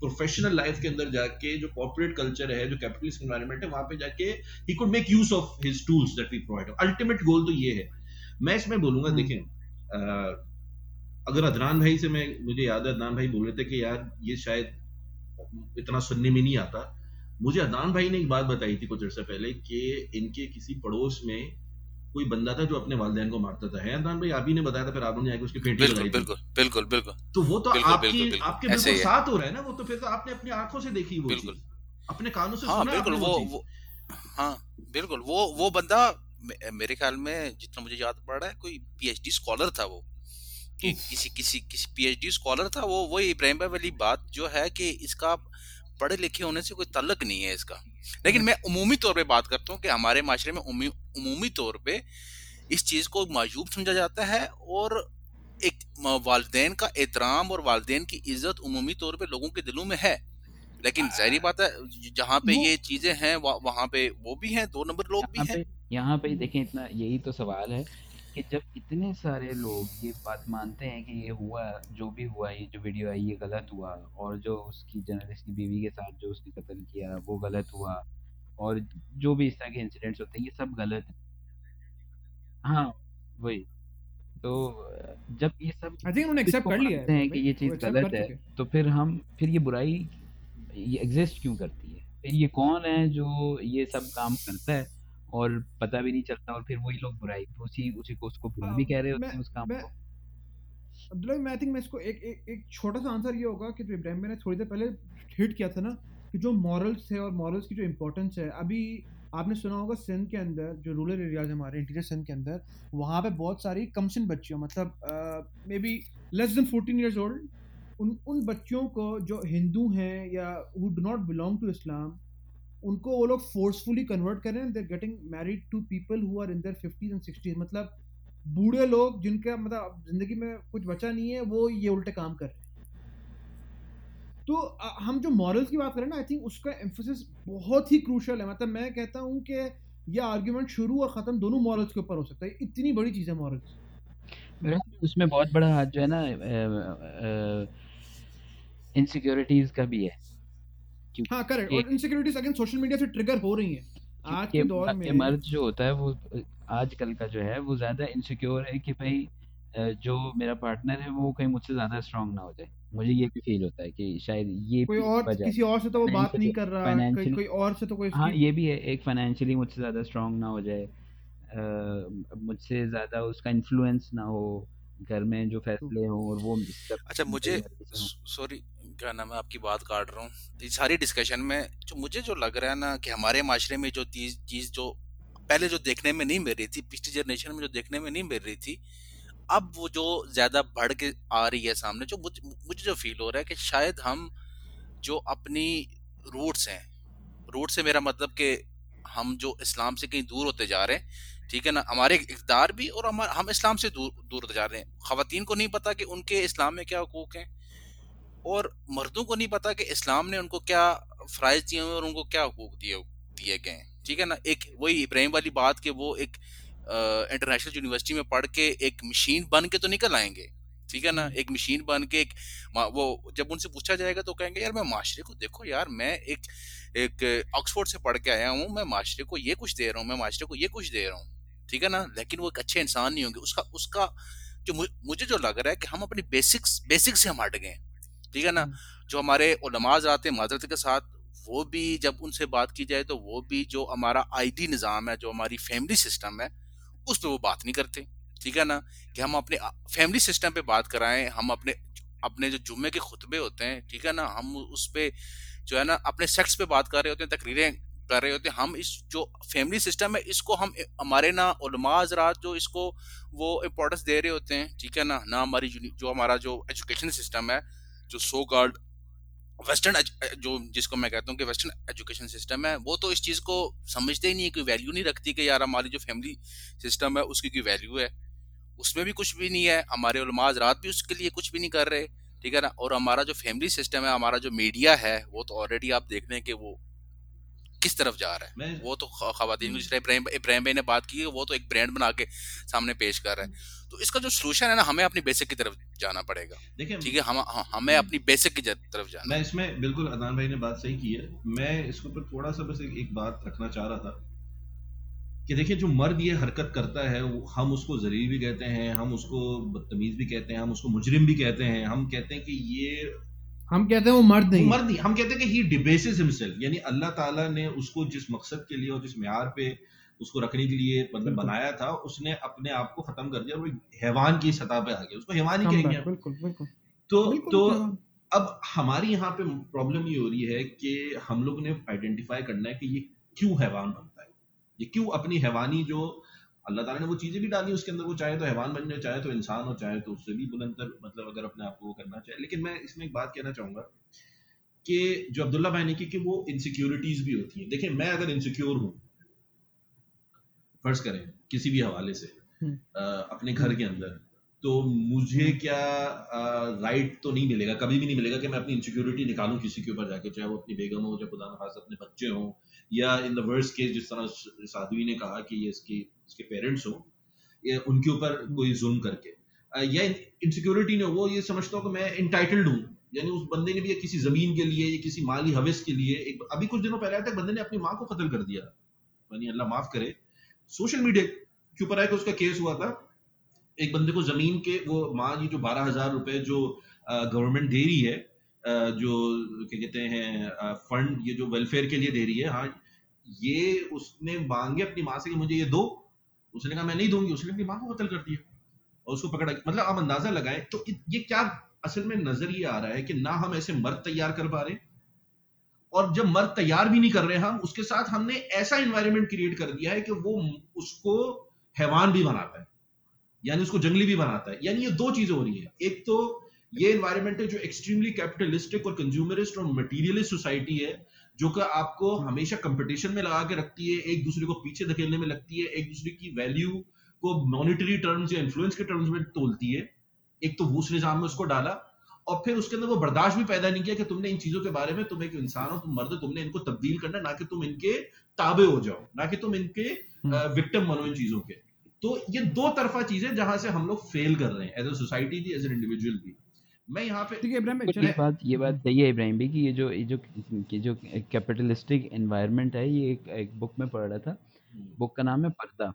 प्रोफेशनल लाइफ के अंदर जाके जो कॉर्पोरेट कल्चर है जो कैपिटलिस्ट एनवायरनमेंट है वहाँ पे जाके ही could make use of his tools that we provide ultimate goal तो ये है मैं इसमें बोलूँगा हम्म। देखें अगर अदनान भाई से मैं मुझे याद है अदनान भाई बोल रहे थे कि यार ये शायद इतना सुनने में नहीं आता मुझे अदनान भाई ने एक बात बताई थी कुछ अर्से पहले कि इनके किसी पड़ोस में कोई बंदा था जो अपने वालदेन को मारता था। है अदान भाई? आप ही ने बताया था फिर आपने आके उसकी पेटी लगाई बिल्कुल बिल्कुल बिल्कुल। तो वो तो बिल्कुल, आपकी बिल्कुल, आपके बिल्कुल साथ हो रहा है ना वो तो फिर तो आपने अपनी आँखों से देखी वो बिल्कुल। अपने कानों से हाँ, सुना बिल्कुल वो, वो हाँ बिल्कुल वो वो बंदा मेरे ख्याल में जितना मुझे याद पड़ रहा है कोई पीएचडी स्कॉलर था वो। कि किसी किसी किसी पीएचडी स्कॉलर था वो वो इब्राहिम भाई वाली बात जो है कि इसका पढ़े लिखे होने से कोई तल्लक नहीं है इसका। लेकिन मैं उमूमी तौर पे बात करता हूँ कि हमारे माशरे में उमूमी तौर पे इस चीज़ को मायूब समझा जाता है और एक वालदेन का एहतराम और वालदेन की इज़्ज़त उमूमी तौर पे लोगों के दिलों में है। लेकिन जहरी बात है जहाँ पे ये चीज़ें हैं वहाँ पे वो भी हैं दो नंबर लोग भी हैं। यहाँ पे देखें इतना यही तो सवाल है कि जब इतने सारे लोग ये बात मानते हैं कि ये हुआ जो भी हुआ ये जो वीडियो आई ये गलत हुआ और जो उसकी जर्नलिस्ट की बीवी के साथ जो उसने कत्ल किया वो गलत हुआ और जो भी इस तरह के इंसिडेंट्स होते हैं ये सब गलत है। हाँ वही। तो जब ये सब आई थिंक उन्होंने एक्सेप्ट कर लिया है कि ये चीज़ गलत है तो फिर हम फिर ये बुराई ये एग्जिस्ट क्यों करती है? फिर ये कौन है जो ये सब काम करता है और पता भी नहीं चलता और फिर वही लोग बुराई उसी उसी को उसको बुरा भी कह रहे होते हैं उस काम को। अब्दुल्ला मैं थिंक मैं इसको एक एक एक छोटा सा आंसर ये होगा कि जो इब्राहिम ने थोड़ी देर पहले हिट किया था ना कि जो मॉरल्स है और मॉरल्स की जो इम्पोर्टेंस है, अभी आपने सुना होगा सिंध के अंदर, जो रूरल एरियाज़ हमारे इंटीरियर सिंध के अंदर, वहाँ पे बहुत सारी कमसिन बच्चियों मतलब maybe less than fourteen years old उन उन बच्चियों को जो हिंदू हैं या who do not belong to Islam उनको वो लोग फोर्सफुली कन्वर्ट कर रहे हैं they're getting married to people who are in their fifties and sixties मतलब बूढ़े लोग जिनका मतलब ज़िंदगी में कुछ बचा नहीं है, वो ये उल्टे काम कर रहे हैं। तो हम जो मॉरल्स की बात करें ना आई थिंक उसका एम्फोसिस बहुत ही क्रूशल है। मतलब मैं कहता हूँ कि यह आर्ग्यूमेंट शुरू और ख़त्म दोनों मॉरल्स के ऊपर हो सकता है। इतनी बड़ी चीज़ है मॉरल्स उसमें बहुत बड़ा हाथ जो है ना इनसिक्योरिटीज का भी है। हाँ करेक्ट और इनसिक्योरिटीज अगेन सोशल मीडिया से ट्रिगर हो रही हैं। आज के दौर में मर्द जो होता है वो आजकल का जो है वो ज़्यादा इनसिक्योर है कि भाई जो मेरा पार्टनर है वो कहीं मुझसे ज़्यादा स्ट्रांग ना हो जाए। मुझे ये भी फील होता है कि शायद ये कोई और किसी और से तो वो बात नहीं कर रहा कोई कोई और से तो कोई हाँ ये भी है एक फाइनेंशियली मुझसे ज़्यादा स्ट्रांग ना हो जाए मुझसे ज़्यादा उसका इन्फ्लुएंस ना हो घर में जो फैसले हों और वो अच्छा मुझे सॉरी क्या नाम है आपकी बात काट रहा हूँ। तो ये सारी डिस्कशन में जो मुझे जो लग रहा है ना कि हमारे माशरे में जो चीज़ जो पहले जो देखने में नहीं मिल रही थी पिछली जनरेशन में जो देखने में नहीं मिल रही थी अब वो जो ज़्यादा बढ़ के आ रही है सामने, जो मुझे जो फील हो रहा है कि शायद हम जो अपनी रूट्स हैं रूट से मेरा मतलब कि हम जो इस्लाम से कहीं दूर होते जा रहे हैं, ठीक है ना, हमारे इकदार भी और हम हम इस्लाम से दूर दूर होते जा रहे हैं। खातन को नहीं पता कि उनके इस्लाम में क्या हकूक हैं और मर्दों को नहीं पता कि इस्लाम ने उनको क्या फ़राइज़ दिए हुए और उनको क्या हकूक दिए दिए गए हैं, ठीक है ना। एक वही इब्राहिम वाली बात कि वो एक इंटरनेशनल यूनिवर्सिटी में पढ़ के एक मशीन बन के तो निकल आएँगे ठीक है ना? एक मशीन बन के एक वो जब उनसे पूछा जाएगा तो कहेंगे यार मैं माशरे को देखो यार मैं एक एक ऑक्सफोर्ड से पढ़ के आया हूँ मैं माशरे को ये कुछ दे रहा हूँ मैं माशरे को ये कुछ दे रहा हूँ। ठीक है ना? लेकिन वो एक अच्छे इंसान नहीं होंगे। उसका उसका जो मुझे जो लग रहा है कि हम अपनी बेसिक्स बेसिक से हम हट गए ठीक है ना? जो हमारे उलमाज आते हैं माजरत के साथ वो भी जब उनसे बात की जाए तो वो भी जो हमारा आईडी निज़ाम है जो हमारी फैमिली सिस्टम है उस पर वो बात नहीं करते, ठीक है ना? कि हम अपने, फैमिली सिस्टम पे बात कराएँ, हम अपने अपने जो जुम्मे के खुतबे होते हैं, ठीक है ना? हम उस पर जो है ना, अपने सेक्स पे बात कर रहे होते हैं, तकरीरें कर रहे होते हैं, हम इस जो फैमिली सिस्टम है, इसको हम, हमारे ना उलमाज रात जो इसको वो इम्पोर्टेंस दे रहे होते हैं, ठीक है ना? ना हमारी जो हमारा जो एजुकेशन सिस्टम है, जो सो कॉल्ड वेस्टर्न जो, जिसको मैं कहता हूँ कि वेस्टर्न एजुकेशन सिस्टम है, वो तो इस चीज़ को समझते ही नहीं है कोई वैल्यू नहीं रखती कि यार हमारी जो फैमिली सिस्टम है, उसकी कोई वैल्यू है। उसमें भी कुछ भी नहीं है, हमारे उलमाज रात भी उसके लिए कुछ भी नहीं कर रहे, ठीक है ना? और हमारा जो फैमिली सिस्टम है, हमारा जो मीडिया है, वो तो ऑलरेडी आप देख रहे हैं कि वो किस तरफ़ जा रहा है? वो तो खातन इब्राहिम इब्राहिम भाई ने बात की वो तो एक ब्रांड बना के सामने पेश कर रहा है। तो इसका जो सोल्यूशन है ना हमें अपनी बेसिक की तरफ़ जाना पड़ेगा। देखिए ठीक है? हम हमें अपनी बेसिक की तरफ़ जाना मैं इसमें बिल्कुल अदनान भाई ने बात सही की है। मैं इसके ऊपर थोड़ा सा बस एक, एक बात रखना चाह रहा था कि देखिए जो मर्द ये हरकत करता है हम उसको जरीर भी कहते हैं हम उसको बदतमीज भी कहते हैं हम उसको मुजरिम भी कहते हैं। हम कहते हैं कि ये हम कहते हैं वो मर्द नहीं मर्द नहीं हम कहते हैं कि ही डिबेसिस हिमसेल्फ यानी अल्लाह ताला ने उसको जिस मकसद के लिए और जिस म्यार पे उसको रखने के लिए मतलब बनाया था उसने अपने आप को खत्म कर दिया और वो हैवान की सतह पे आ गया उसको हैवान ही कहेंगे बिल्कुल बिल्कुल। तो तो अब हमारी यहाँ पे प्रॉब्लम ये हो रही है कि हम लोग ने आइडेंटिफाई करना है कि ये क्यों हैवान बनता है? ये क्यों अपनी हैवानी जो अल्लाह ताला ने वो चीज़ें भी डाली उसके अंदर वो चाहे तो हैवान बन जाए चाहे तो इंसान हो चाहे तो उससे भी बुलंदर मतलब अगर अपने आप को वो करना चाहे। लेकिन मैं इसमें एक बात कहना चाहूँगा कि जो अब्दुल्ला भाई ने की कि वो इनसिक्योरिटीज भी होती हैं। देखिए मैं अगर इनसिक्योर हूँ फ़र्ज़ करें किसी भी हवाले से आ, अपने घर के अंदर तो मुझे क्या राइट तो नहीं मिलेगा कभी भी नहीं मिलेगा कि मैं अपनी इनसिक्योरिटी निकालूं किसी के ऊपर जाके चाहे वो अपनी बेगम हो चाहे खुदा खास अपने बच्चे हों या इन द वर्स्ट केस जिस तरह साधवी ने कहा कि ये इसकी इसके पेरेंट्स हो, या उनके ऊपर कोई जुल्म करके या इनसिक्योरिटी ने वो ये समझता हो कि मैं इंटाइटल्ड हूँ। यानी उस बंदे ने भी किसी ज़मीन के लिए, या किसी माली हवस के लिए, एक अभी कुछ दिनों पहले तक बंदे ने अपनी माँ को कत्ल कर दिया। यानी अल्लाह माफ़ करे। सोशल मीडिया के ऊपर आया कि उसका केस हुआ था। एक बंदे को ज़मीन के, वो माँ ये जो बारह हज़ार रुपए जो गवर्नमेंट दे रही है जो, क्या कहते हैं फंड ये जो वेलफेयर के लिए दे रही है हाँ ये उसने मांगे अपनी माँ से कि मुझे ये दो उसने कहा, मैं नहीं दूँगी। उसने अपनी माँ को कत्ल कर दिया। और उसको पकड़ा। मतलब आप अंदाज़ा लगाएँ तो ये क्या असल में नज़र ये आ रहा है कि ना हम ऐसे मर्द तैयार कर पा रहे और जब मर्द तैयार भी नहीं कर रहे हम, उसके साथ हमने ऐसा इन्वायरमेंट क्रिएट कर दिया है कि वो उसको हैवान भी बनाता है। यानी उसको जंगली भी बनाता है। यानी ये दो चीज़ें हो रही है। एक तो ये इन्वायरमेंट है जो एक्सट्रीमली कैपिटलिस्टिक और कंज्यूमरिस्ट और मटीरियलिस्ट सोसाइटी है। जो कि आपको हमेशा कंपटीशन में लगा के रखती है एक दूसरे को पीछे धकेलने में लगती है एक दूसरे की वैल्यू को मॉनिटरी टर्म्स या इन्फ्लुएंस के टर्म्स में तोलती है। एक तो वो उस निज़ाम में उसको डाला और फिर उसके अंदर वो बर्दाश्त भी पैदा नहीं किया कि तुमने इन चीज़ों के बारे में तुम एक इंसान हो तुम मर्द तुमने इनको तब्दील करना ना कि तुम इनके ताबे हो जाओ ना कि तुम इनके विक्टिम बनो इन चीज़ों के। तो ये दो तरफा चीज़ें जहाँ से हम लोग फेल कर रहे हैं एज ए सोसाइटी भी एज एन इंडिविजुअल भी। मैं यहाँ पे ठीक है इब्राहिम ये बात ये बात सही है इब्राहिम भाई कि ये जो ये जो ये जो कैपिटलिस्टिक एनवायरनमेंट है ये एक एक बुक में पढ़ रहा था बुक का नाम है पर्दा।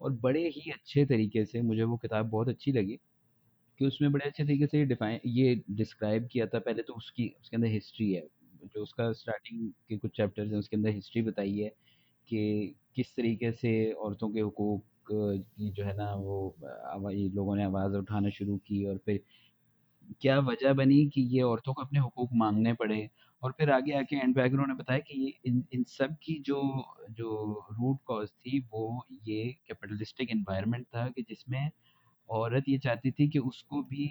और बड़े ही अच्छे तरीके से मुझे वो किताब बहुत अच्छी लगी कि उसमें बड़े अच्छे तरीके से डिफाइन ये डिस्क्राइब किया था। पहले तो उसकी उसके अंदर हिस्ट्री है। जो उसका स्टार्टिंग के कुछ चैप्टर्स हैं उसके अंदर हिस्ट्री बताई है कि किस तरीके से औरतों के हकूक की जो है ना वो ये लोगों ने आवाज़ उठाना शुरू की और फिर क्या वजह बनी कि ये औरतों को अपने हकूक मांगने पड़े? और फिर आगे आके एंड बैक उन्होंने बताया कि ये इन इन सब की जो जो रूट कॉज थी वो ये कैपिटलिस्टिक इन्वायरमेंट था कि जिसमें औरत ये चाहती थी कि उसको भी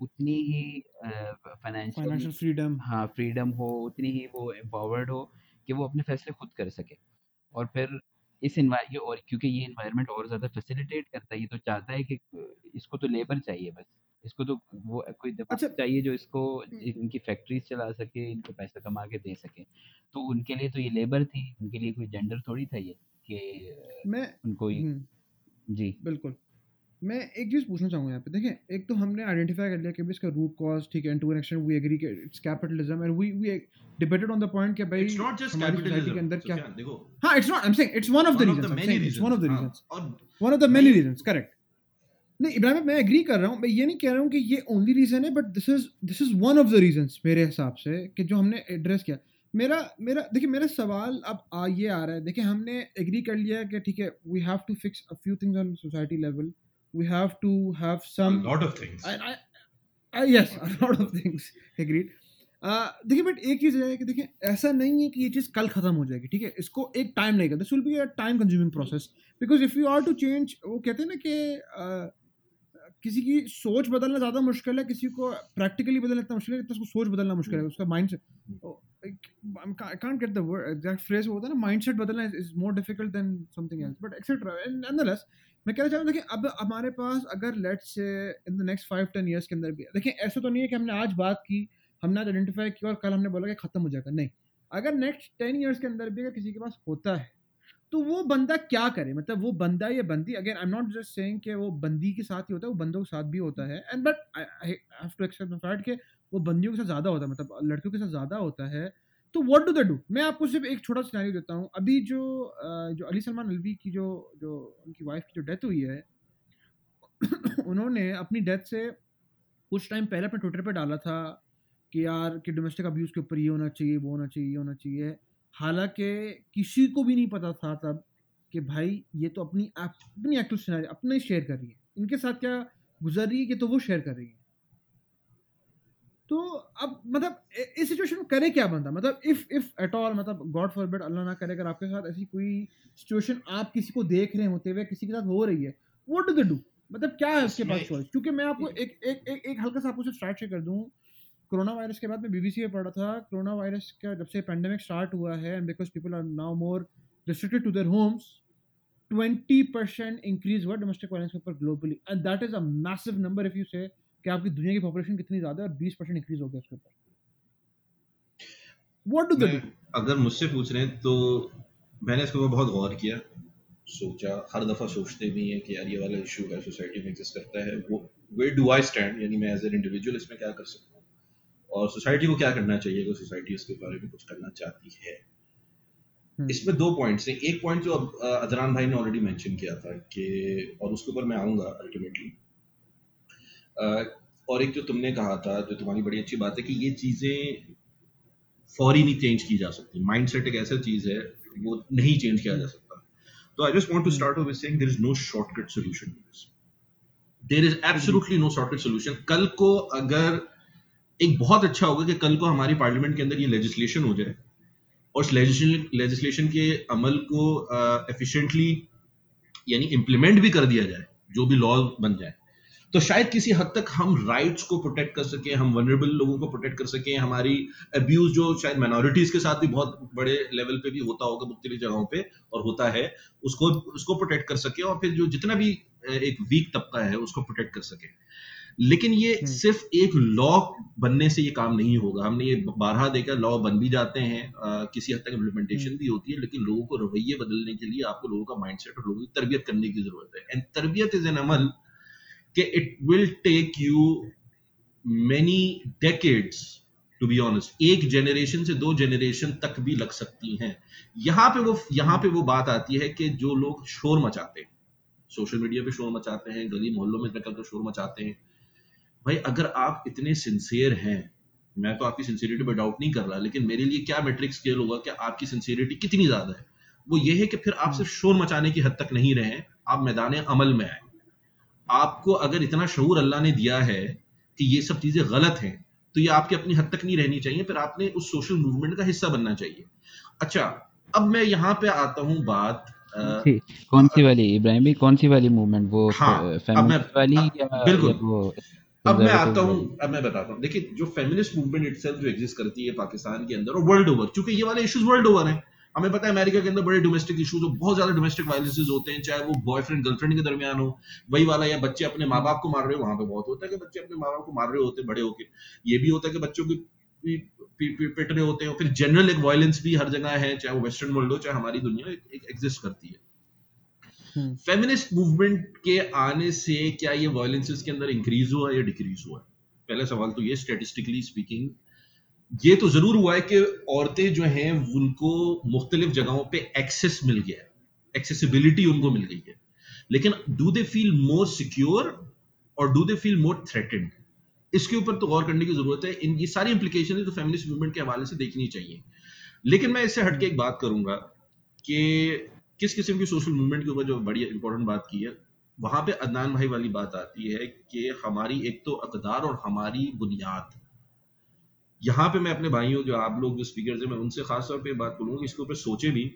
उतनी ही फाइनेंशियल फ्रीडम हाँ फ्रीडम हो उतनी ही वो एम्पावर्ड हो कि वो अपने फैसले खुद कर सके। और फिर इस ये और क्योंकि ये इन्वायरमेंट और ज़्यादा फैसिलिटेट करता है ये तो चाहता है कि इसको तो लेबर चाहिए बस। इसको तो वो कोई अच्छा चाहिए जो इसको इनकी फैक्ट्रीज चला सके इनको पैसा कमा के दे सके। तो उनके लिए तो ये लेबर थी उनके लिए कोई जेंडर थोड़ी था ये कि मैं उनको जी। बिल्कुल। मैं एक चीज़ पूछना चाहूँगा यहाँ पे देखें एक तो हमने आइडेंटिफाई कर लिया कि इसका रूट कॉज ठीक है to an extent we agree it's capitalism and we we debated on the point कि भाई हमारी सोसाइटी के अंदर क्या देखो। हाँ it's not I am saying it's one of the reasons it's one of the reasons one of the many reasons correct नहीं इब्राहिम मैं एग्री कर रहा हूँ। मैं ये नहीं कह रहा हूँ कि ये ओनली रीज़न है but this is this is one of the reasons मेरे हिसाब से कि जो हमने एड्रेस किया। मेरा मेरा देखिए मेरा सवाल अब आ ये आ रहा है। देखिए हमने एग्री कर लिया कि ठीक है we have to fix a few things on society level we have to have some lot of things yes a lot of things agreed देखिए बट एक चीज़ है कि देखिए ऐसा नहीं है कि ये चीज़ कल ख़त्म हो जाएगी ठीक है? इसको एक टाइम लगेगा this will be a time consuming process because if you are to change वो कहते हैं ना कि किसी की सोच बदलना ज़्यादा मुश्किल है किसी को प्रैक्टिकली बदलना इतना मुश्किल है तो उसको सोच बदलना मुश्किल है उसका mind I can't get the exact phrase होता है ना माइंडसेट बदलना is more difficult than something else but etcetera nonetheless मैं कहना चाहूँ देखिए अब हमारे पास अगर let's say in the next five ten years के अंदर भी देखिए ऐसा तो नहीं है कि हमने आज बात की हमने आज आइडेंटिफाई किया और कल हमने बोला कि ख़त्म हो जाएगा नहीं। अगर नेक्स्ट टेन ईयर्स के अंदर भी अगर किसी के पास होता है तो वो बंदा क्या करे? मतलब वो बंदा या बंदी again I am not just saying कि वो बंदी के साथ ही होता है, वो बंदों के साथ भी होता है and but I have to accept fact कि वो बंदियों के साथ ज़्यादा होता है मतलब लड़कियों के साथ ज़्यादा होता है। तो व्हाट डू दे डू मैं आपको सिर्फ़ एक छोटा सिनेरियो देता हूँ। अभी जो जो अली सलमान अलवी की जो जो उनकी वाइफ की जो डेथ हुई है, उन्होंने अपनी डेथ से कुछ टाइम पहले अपने ट्विटर पर डाला था कि यार कि डोमेस्टिक अब्यूज़ के ऊपर ये होना चाहिए, वो होना चाहिए, ये होना चाहिए। हालाँकि किसी को भी नहीं पता था तब कि भाई ये तो अपनी अपनी एक्टिव सिनेरियो अपना शेयर कर रही है। इनके साथ क्या गुजर रही है कि तो वो शेयर कर रही है। तो अब मतलब इस सिचुएशन में करे क्या बनता मतलब इफ़ इफ़ एट ऑल मतलब गॉड फॉर बेड अल्लाह ना करे अगर आपके साथ ऐसी कोई सिचुएशन आप किसी को देख रहे होते हुए किसी के साथ हो रही है व्हाट डू द डू मतलब क्या है उसके पास चॉइस क्योंकि मैं आपको एक एक एक, एक हल्का सा आपको स्टार्ट शेयर कर दूँ कोरोना वायरस के बाद मैं बीबीसी में पढ़ा था। कोरोना वायरस का जब से पेंडेमिक स्टार्ट हुआ है and because people are now more restricted to their homes 20% increase हुआ डोमेस्टिक वायलेंस के ऊपर globally and that is a massive number if you say कि आपकी दुनिया की पॉपुलेशन कितनी ज़्यादा है और 20% इंक्रीज हो गया उसके ऊपर। व्हाट डू दे अगर मुझसे पूछ रहे हैं तो मैंने इसके ऊपर बहुत गौर किया सोचा हर दफ़ा सोचते भी हैं कि यार ये वाला इशू है सोसाइटी में एग्जिस्ट करता है वो वे डू आई स्टैंड यानी मैं एज एन इंडिविजुअल इसमें क्या कर सकता हूँ? और सोसाइटी को क्या करना चाहिए अगर सोसाइटी इसके बारे में कुछ करना चाहती है? हम्म। इसमें दो पॉइंट्स हैं। एक पॉइंट जो अदरान भाई ने ऑलरेडी मेंशन किया था कि और उसके ऊपर मैं आऊँगा अल्टीमेटली और एक जो तुमने कहा था जो तुम्हारी बड़ी अच्छी बात है कि ये चीज़ें फौरी नहीं चेंज की जा सकती माइंडसेट एक ऐसा चीज़ है वो नहीं चेंज किया जा सकता। तो I just want to start with saying there is no shortcut solution there is absolutely no shortcut solution कल को अगर एक बहुत अच्छा होगा कि कल को हमारी पार्लियामेंट के अंदर ये लेजिस्लेशन हो जाए। और लेजिस्लेशन के अमल को एफिशिएंटली यानी इम्प्लीमेंट भी कर दिया जाए, जो भी लॉ बन जाए। तो शायद किसी हद तक हम राइट्स को प्रोटेक्ट कर सकें, हम वनरेबल लोगों को प्रोटेक्ट कर सकें, हमारी अब्यूज जो शायद माइनॉरिटीज के साथ भी बहुत बड़े लेवल पे भी होता होगा मुख्तलि जगहों पे, और होता है, उसको उसको प्रोटेक्ट कर सके और फिर जो जितना भी एक वीक तबका है, उसको प्रोटेक्ट कर सके। लेकिन ये हम्म। सिर्फ़ एक लॉ बनने से ये काम नहीं होगा हमने ये बारहा देखा लॉ बन भी जाते हैं आ, किसी हद तक इम्प्लीमेंटेशन। भी होती है लेकिन लोगों को रवैये बदलने के लिए आपको लोगों का माइंडसेट और लोगों की तरबियत करने की ज़रूरत है एंड तरबियत इज़ एन अमल कि it will take you many decades to be honest एक जनरेशन से दो जनरेशन तक भी लग सकती हैं यहाँ पे वो यहाँ पे वो बात आती है कि जो लोग शोर मचाते हैं सोशल मीडिया पे शोर मचाते हैं गली मोहल्लों में निकल कर शोर मचाते हैं भाई अगर आप इतने सिंसियर हैं मैं तो आपकी सिंसियरिटी पर डाउट नहीं कर रहा लेकिन मेरे लिए क्या मेट्रिक स्केल होगा कि आपकी सिंसियरिटी कितनी ज़्यादा है? वो ये है कि फिर आप सिर्फ़ शोर मचाने की हद तक नहीं रहे आप मैदान अमल में आए। आपको अगर इतना शूर अल्लाह ने दिया है कि ये सब चीज़ें गलत हैं तो ये आपके अपनी हद तक नहीं रहनी चाहिए फिर आपने उस सोशल मूवमेंट का हिस्सा बनना चाहिए। अच्छा अब मैं यहाँ पे आता हूँ बात कौन सी? वाली? इब्राहिम कौन सी वाली मूवमेंट वो हाँ, मैं वाली अब, या, बिल्कुल। या वो अब मैं आता हूँ अब मैं बताता हूँ। देखिए जो फेमिनिस्ट मूवमेंट इटसेल्फ जो एग्जिस्ट करती है पाकिस्तान के अंदर और वर्ल्ड ओवर क्योंकि ये वाले इश्यूज़ वर्ल्ड ओवर है। हमें पता है अमेरिका के अंदर बड़े डोमेस्टिक इशूज बहुत ज़्यादा डोमेस्टिक वायलेंसेज होते हैं चाहे वो बॉयफ्रेंड गर्लफ्रेंड के दरमियान हो वही वाला या बच्चे अपने माँ बाप को मार रहे हो वहाँ पे बहुत होता है कि बच्चे अपने माँ बाप को मार रहे होते हैं बड़े होके। ये भी होता है कि बच्चों की पिट रहे होते हैं फिर जनरल एक वायलेंस भी हर जगह है चाहे वो वेस्टर्न वर्ल्ड हो चाहे हमारी दुनिया एक एग्जिस्ट करती है। फेमिनिस्ट हम्म। मूवमेंट के आने से क्या ये वायलेंसेस के अंदर इंक्रीज हुआ या डिक्रीज हुआ पहला सवाल तो ये स्टेटिस्टिकली स्पीकिंग ये तो ज़रूर हुआ है कि औरतें जो हैं, उनको मुख्तलिफ़ जगहों पे एक्सेस मिल गया एक्सेसिबिलिटी उनको मिल गई है। लेकिन do they feel more secure और do they feel more threatened इसके ऊपर तो गौर करने की ज़रूरत है। इन, ये सारी इंप्लीकेशन तो फेमिनिस्ट मूवमेंट के हवाले से देखनी चाहिए। लेकिन मैं इससे हटके एक बात करूँगा कि किस किस्म की सोशल मूवमेंट के ऊपर जो बड़ी इंपॉर्टेंट बात की है, वहाँ पे अदनान भाई वाली बात आती है कि हमारी एक तो अकदार और हमारी बुनियाद। यहाँ पे मैं अपने भाइयों, जो आप लोग जो स्पीकर हैं, मैं उनसे खास तौर पे बात करूँगा इसके ऊपर सोचे भी,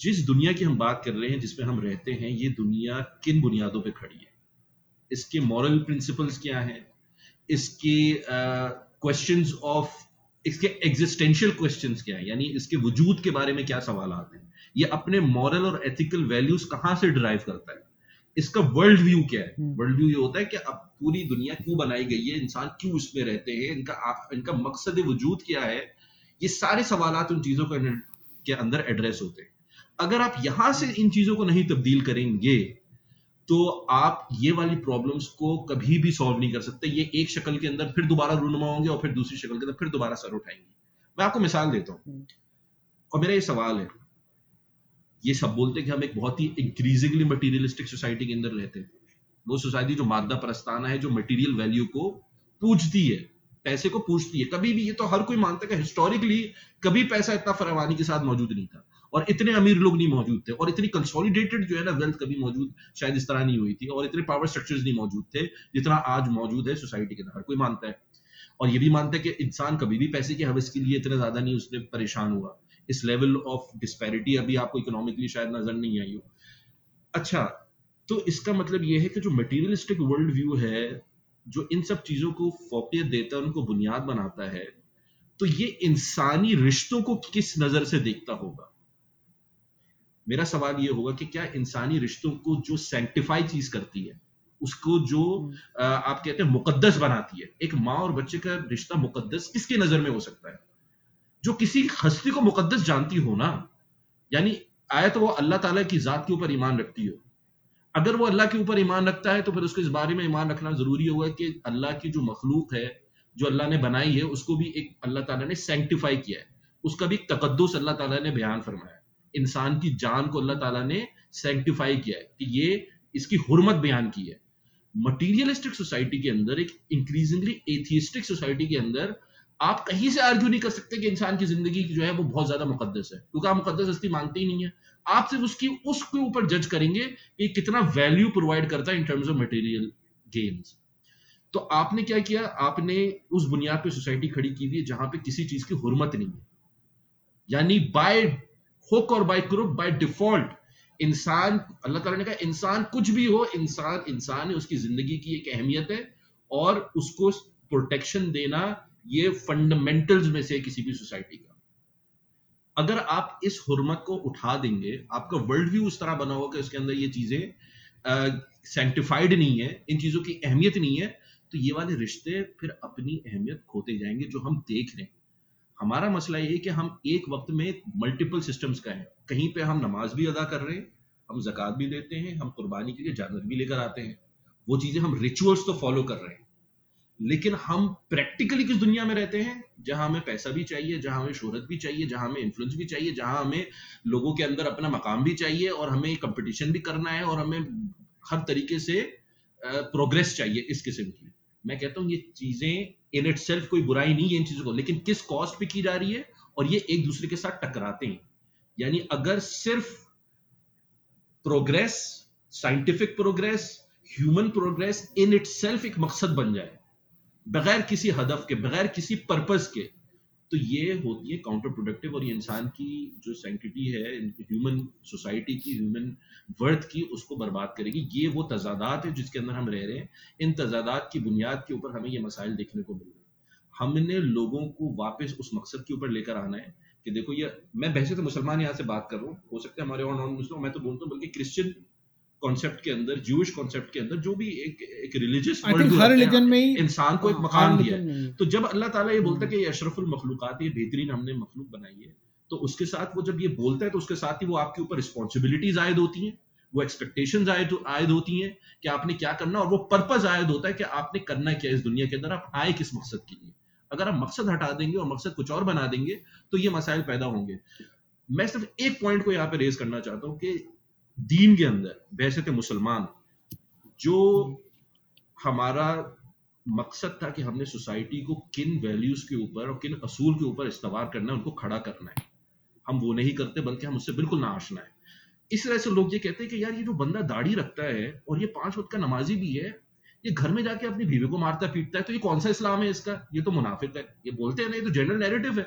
जिस दुनिया की हम बात कर रहे हैं जिसमें हम रहते हैं, ये दुनिया किन बुनियादों पे खड़ी है? इसके मॉरल प्रिंसिपल्स क्या हैं? इसके क्वेश्चंस ऑफ़ इसके एग्जिस्टेंशियल क्वेश्चंस क्या है? यानी इसके वजूद के बारे में क्या सवाल आते हैं? ये अपने मॉरल और एथिकल वैल्यूज़ कहाँ से डिराइव करता है? इसका वर्ल्ड व्यू क्या है? वर्ल्ड व्यू ये होता है कि अब पूरी दुनिया क्यों बनाई गई है? इंसान क्यों इसमें रहते हैं? इनका इनका मकसद वजूद क्या है? ये सारे सवाल उन चीज़ों के अंदर एड्रेस होते हैं। अगर आप यहाँ से इन चीज़ों को नहीं तब्दील करेंगे तो आप ये वाली प्रॉब्लम्स को कभी भी सॉल्व नहीं कर सकते। ये एक शक्ल के अंदर फिर दोबारा रूनमा होंगे और फिर दूसरी शक्ल के अंदर फिर दोबारा सर उठाएँगे। मैं आपको मिसाल देता हूँ। और मेरा ये सवाल है। ये सब बोलते कि हम एक बहुत ही इंक्रीजिंगली मटीरियलिस्टिक सोसाइटी के अंदर रहते हैं। वो सोसाइटी जो मादा प्रस्ताना है, जो मटीरियल वैल्यू को पूछती है, पैसे को पूछती है। कभी भी, ये तो हर कोई मानता है कि हिस्टोरिकली कभी पैसा इतना फरावानी के साथ मौजूद नहीं था। और इतने अमीर लोग नहीं मौजूद थे। और इतनी कंसोलिडेटेड जो है ना वेल्थ कभी मौजूद शायद इस तरह नहीं हुई थी। और इतने पावर स्ट्रक्चर्स नहीं मौजूद थे जितना आज मौजूद है सोसाइटी के अंदर। हर कोई मानता है। और ये भी मानता है कि इंसान कभी भी पैसे की हवस के लिए इतना ज़्यादा नहीं, उसने परेशान हुआ। इस लेवल ऑफ़ डिस्पैरिटी अभी आपको इकोनॉमिकली शायद नज़र नहीं आई हो। अच्छा तो इसका मतलब ये है कि जो मटीरियलिस्टिक वर्ल्ड व्यू है जो इन सब चीज़ों को फोकियत देता है उनको बुनियाद बनाता है तो ये इंसानी रिश्तों को किस नज़र से देखता होगा? मेरा सवाल ये होगा कि क्या इंसानी रिश्तों को जो सेंटिफाई चीज़ करती है उसको जो आप कहते हैं मुकद्दस बनाती है एक माँ और बच्चे का रिश्ता मुकद्दस किसके नज़र में हो सकता है? जो किसी हस्ती को मुकद्दस जानती हो ना, यानी आया तो वो अल्लाह ताला की जात के ऊपर ईमान रखती हो। अगर वो अल्लाह के ऊपर ईमान रखता है तो फिर उसको इस बारे में ईमान रखना ज़रूरी होगा कि अल्लाह की जो मखलूक है, जो अल्लाह ने बनाई है, उसको भी एक अल्लाह ताला ने सेंटिफाई किया है। उसका भी तकद्दुस अल्लाह ताला ने बयान फरमाया इंसान की जान को अल्लाह ताला ने सेंटिफाई किया है कि ये इसकी हुरमत बयान की है। मटीरियलिस्टिक सोसाइटी के अंदर, एक इंक्रीजिंगली एथियस्टिक सोसाइटी के अंदर आप कहीं से आर्ग्यू नहीं कर सकते कि इंसान की ज़िंदगी जो है वो बहुत ज़्यादा मुकदस है, क्योंकि आप मुकद्दस हस्ती मानते ही नहीं है। आप सिर्फ़ उसकी, उसके ऊपर जज करेंगे कि कितना वैल्यू प्रोवाइड करता है in terms of material gains तो आपने क्या किया? आपने उस बुनियाद पे सोसाइटी खड़ी की हुई है जहाँ पे किसी चीज़ की हुरमत नहीं है। यानी बाय हुक और बाय क्रुक बाय डिफ़ॉल्ट इंसान, अल्लाह ताला ने कहा, इंसान कुछ भी हो, इंसान इंसान है उसकी ज़िंदगी की एक अहमियत है और उसको प्रोटेक्शन देना ये फंडामेंटल्स में से किसी भी सोसाइटी का। अगर आप इस हुरमत को उठा देंगे, आपका वर्ल्ड व्यू उस तरह बना होगा कि उसके अंदर ये चीज़ें सेंटिफाइड नहीं है, इन चीज़ों की अहमियत नहीं है तो ये वाले रिश्ते फिर अपनी अहमियत खोते जाएँगे जो हम देख रहे हैं। हमारा मसला ये है कि हम एक वक्त में मल्टीपल सिस्टम्स का है। कहीं पे हम नमाज़ भी अदा कर रहे हैं, हम जक़ात भी देते हैं, हम कुर्बानी के लिए जानवर भी लेकर आते हैं। वो चीज़ें हम रिचुअल्स तो फॉलो कर रहे हैं। लेकिन हम प्रैक्टिकली किस दुनिया में रहते हैं? जहाँ हमें पैसा भी चाहिए, जहाँ हमें शोहरत भी चाहिए, जहाँ हमें इन्फ्लुएंस भी चाहिए, जहाँ हमें लोगों के अंदर अपना मकाम भी चाहिए और हमें कंपटीशन भी करना है और हमें हर तरीके से प्रोग्रेस चाहिए इस किस्म की। मैं कहता हूँ ये चीज़ें इन इट सेल्फ कोई बुराई नहीं है इन चीज़ों को, लेकिन किस कॉस्ट पे की जा रही है और ये एक दूसरे के साथ टकराते हैं। यानी अगर सिर्फ़ progress scientific progress human progress in it एक मकसद बन जाए बगैर किसी हदफ के, बगैर किसी पर्पज के तो ये होती है काउंटर प्रोडक्टिव और ये इंसान की जो सेंटिटी है ह्यूमन सोसाइटी की ह्यूमन वर्थ की, उसको बर्बाद करेगी। ये वो तजादात है जिसके अंदर हम रह रहे हैं। इन तजादात की बुनियाद के ऊपर हमें ये मसाइल देखने को मिल रहे हैं। हमने लोगों को वापस उस मकसद के ऊपर लेकर आना है कि देखो ये, मैं वैसे तो मुसलमान यहाँ से बात कर रहा हूँ, हो सकता है हमारे और नॉन मुस्लिम मैं तो बोलता हूँ बल्कि क्रिश्चियन कॉन्सेप्ट के अंदर जूश कॉन्सेप्ट के अंदर जो भी एक एक रिलीजियस हर रिलीजन में ही इंसान को एक हाँ, हर दिया है। तो जब अल्लाह ताला ये बोलता है कि ये अशरफुल मखलूकात ये बेहतरीन हमने मखलूक बनाई है तो उसके साथ वो जब ये बोलता है तो उसके साथ ही वो आपके ऊपर रिस्पॉन्सिबिलिटीज आयद होती हैं वो एक्सपेक्टेशन आयद आयद होती हैं कि आपने क्या करना और वो पर्पज आयद होता है कि आपने करना क्या इस दुनिया के अंदर आप आए किस मकसद के लिए। अगर आप मकसद हटा देंगे और मकसद कुछ और बना देंगे तो ये मसाइल पैदा होंगे। मैं सिर्फ़ एक पॉइंट को यहाँ पे रेज करना चाहता हूँ कि दीन के अंदर वैसे थे मुसलमान, जो हमारा मकसद था कि हमने सोसाइटी को किन वैल्यूज़ के ऊपर और किन असूल के ऊपर इस्तवार करना है, उनको खड़ा करना है। हम वो नहीं करते, बल्कि हम उससे बिल्कुल ना आशना है। इस तरह से लोग ये कहते हैं कि यार ये जो बंदा दाढ़ी रखता है और ये पाँच वक्त का नमाजी भी है, ये घर में जाके अपनी बीवी को मारता पीटता है तो ये कौन सा इस्लाम है इसका? ये तो मुनाफिक है। ये बोलते हैं ना, ये तो जनरल नैरेटिव है।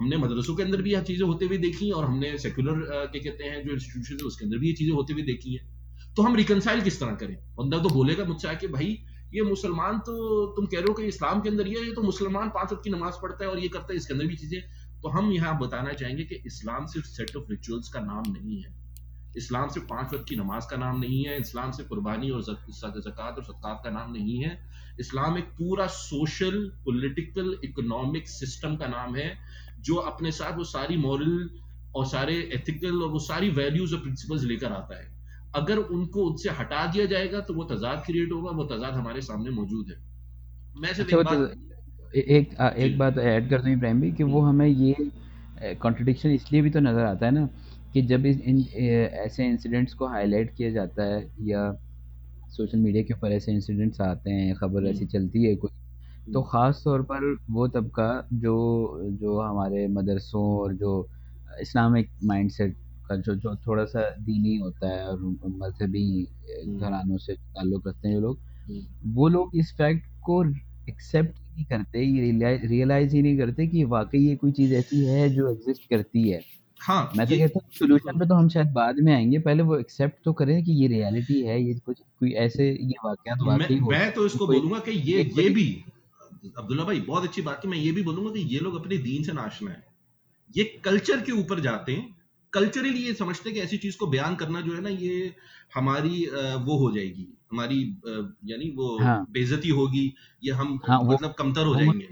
हमने मदरसों के अंदर भी यह चीज़ें होते हुए देखी और हमने सेक्युलर क्या कहते हैं, जो इंस्टीट्यूशन है, उसके अंदर भी ये चीज़ें होते हुए देखी हैं। तो हम रिकनसाइल किस तरह करें? बंदा तो बोलेगा मुझसे आके, भाई, ये मुसलमान तो तुम कह रहे हो कि इस्लाम के अंदर ये ये तो मुसलमान पाँच वक्त की नमाज़ पढ़ता है और ये करता है, इसके अंदर भी चीज़ें तो हम यहाँ बताना चाहेंगे कि इस्लाम सिर्फ़ सेट ऑफ़ रिचुअल्स का नाम नहीं है। इस्लाम सिर्फ़ पाँच वक्त की नमाज़ का नाम नहीं है, इस्लाम सिर्फ़ कुर्बानी और जक़ात और सदकात का नाम नहीं है। इस्लाम एक पूरा सोशल पॉलिटिकल इकोनॉमिक सिस्टम का नाम है। जो अपने साथ वो सारी मॉरल और सारे एथिकल और वो सारी वैल्यूज़ और प्रिंसिपल्स लेकर आता है। अगर उनको उनसे हटा दिया जाएगा तो वो तजाद क्रिएट होगा वो तजाद हमारे सामने मौजूद है। मैं सिर्फ़ अच्छा एक बात तो एक आ, एक बात ऐड कर दूँ इब्राहिम भाई कि वो हमें ये कॉन्ट्रडिक्शन इसलिए भी तो नज़र आता है ना कि जब इस इन ऐसे इंसिडेंट्स को हाईलाइट किया जाता है या सोशल मीडिया के ऊपर ऐसे इंसिडेंट्स आते हैं खबर ऐसी चलती है कोई तो ख़ास तौर पर वो तबका जो जो हमारे मदरसों और जो इस्लामिक माइंडसेट का जो जो थोड़ा सा दीनी होता है और मजहबी घरानों से ताल्लुक़ रखते हैं जो लोग वो लोग इस फैक्ट को एक्सेप्ट ही नहीं करते ये रियलाइज़ ही नहीं करते कि वाकई ये कोई चीज़ ऐसी है जो एग्जिस्ट करती है। हाँ मैं तो ये कहता हूँ सोल्यूशन पे तो हम शायद बाद में आएँगे पहले वो एक्सेप्ट तो करें कि ये रियलिटी है ये कुछ कोई ऐसे ये वाकयात मैं वाकई हो मैं तो इसको कोई बोलूँगा कि ये ये भी अब्दुल्ला भाई बहुत अच्छी बात है मैं ये भी बोलूँगा कि ये लोग अपने दीन से नाशना है। ये कल्चर के ऊपर जाते हैं। कल्चरली ये समझते हैं कि ऐसी चीज़ को बयान करना जो है ना ये हमारी वो हो जाएगी। हमारी यानी वो हाँ। बेजती होगी ये हम हाँ मतलब कमतर हो जाएँगे।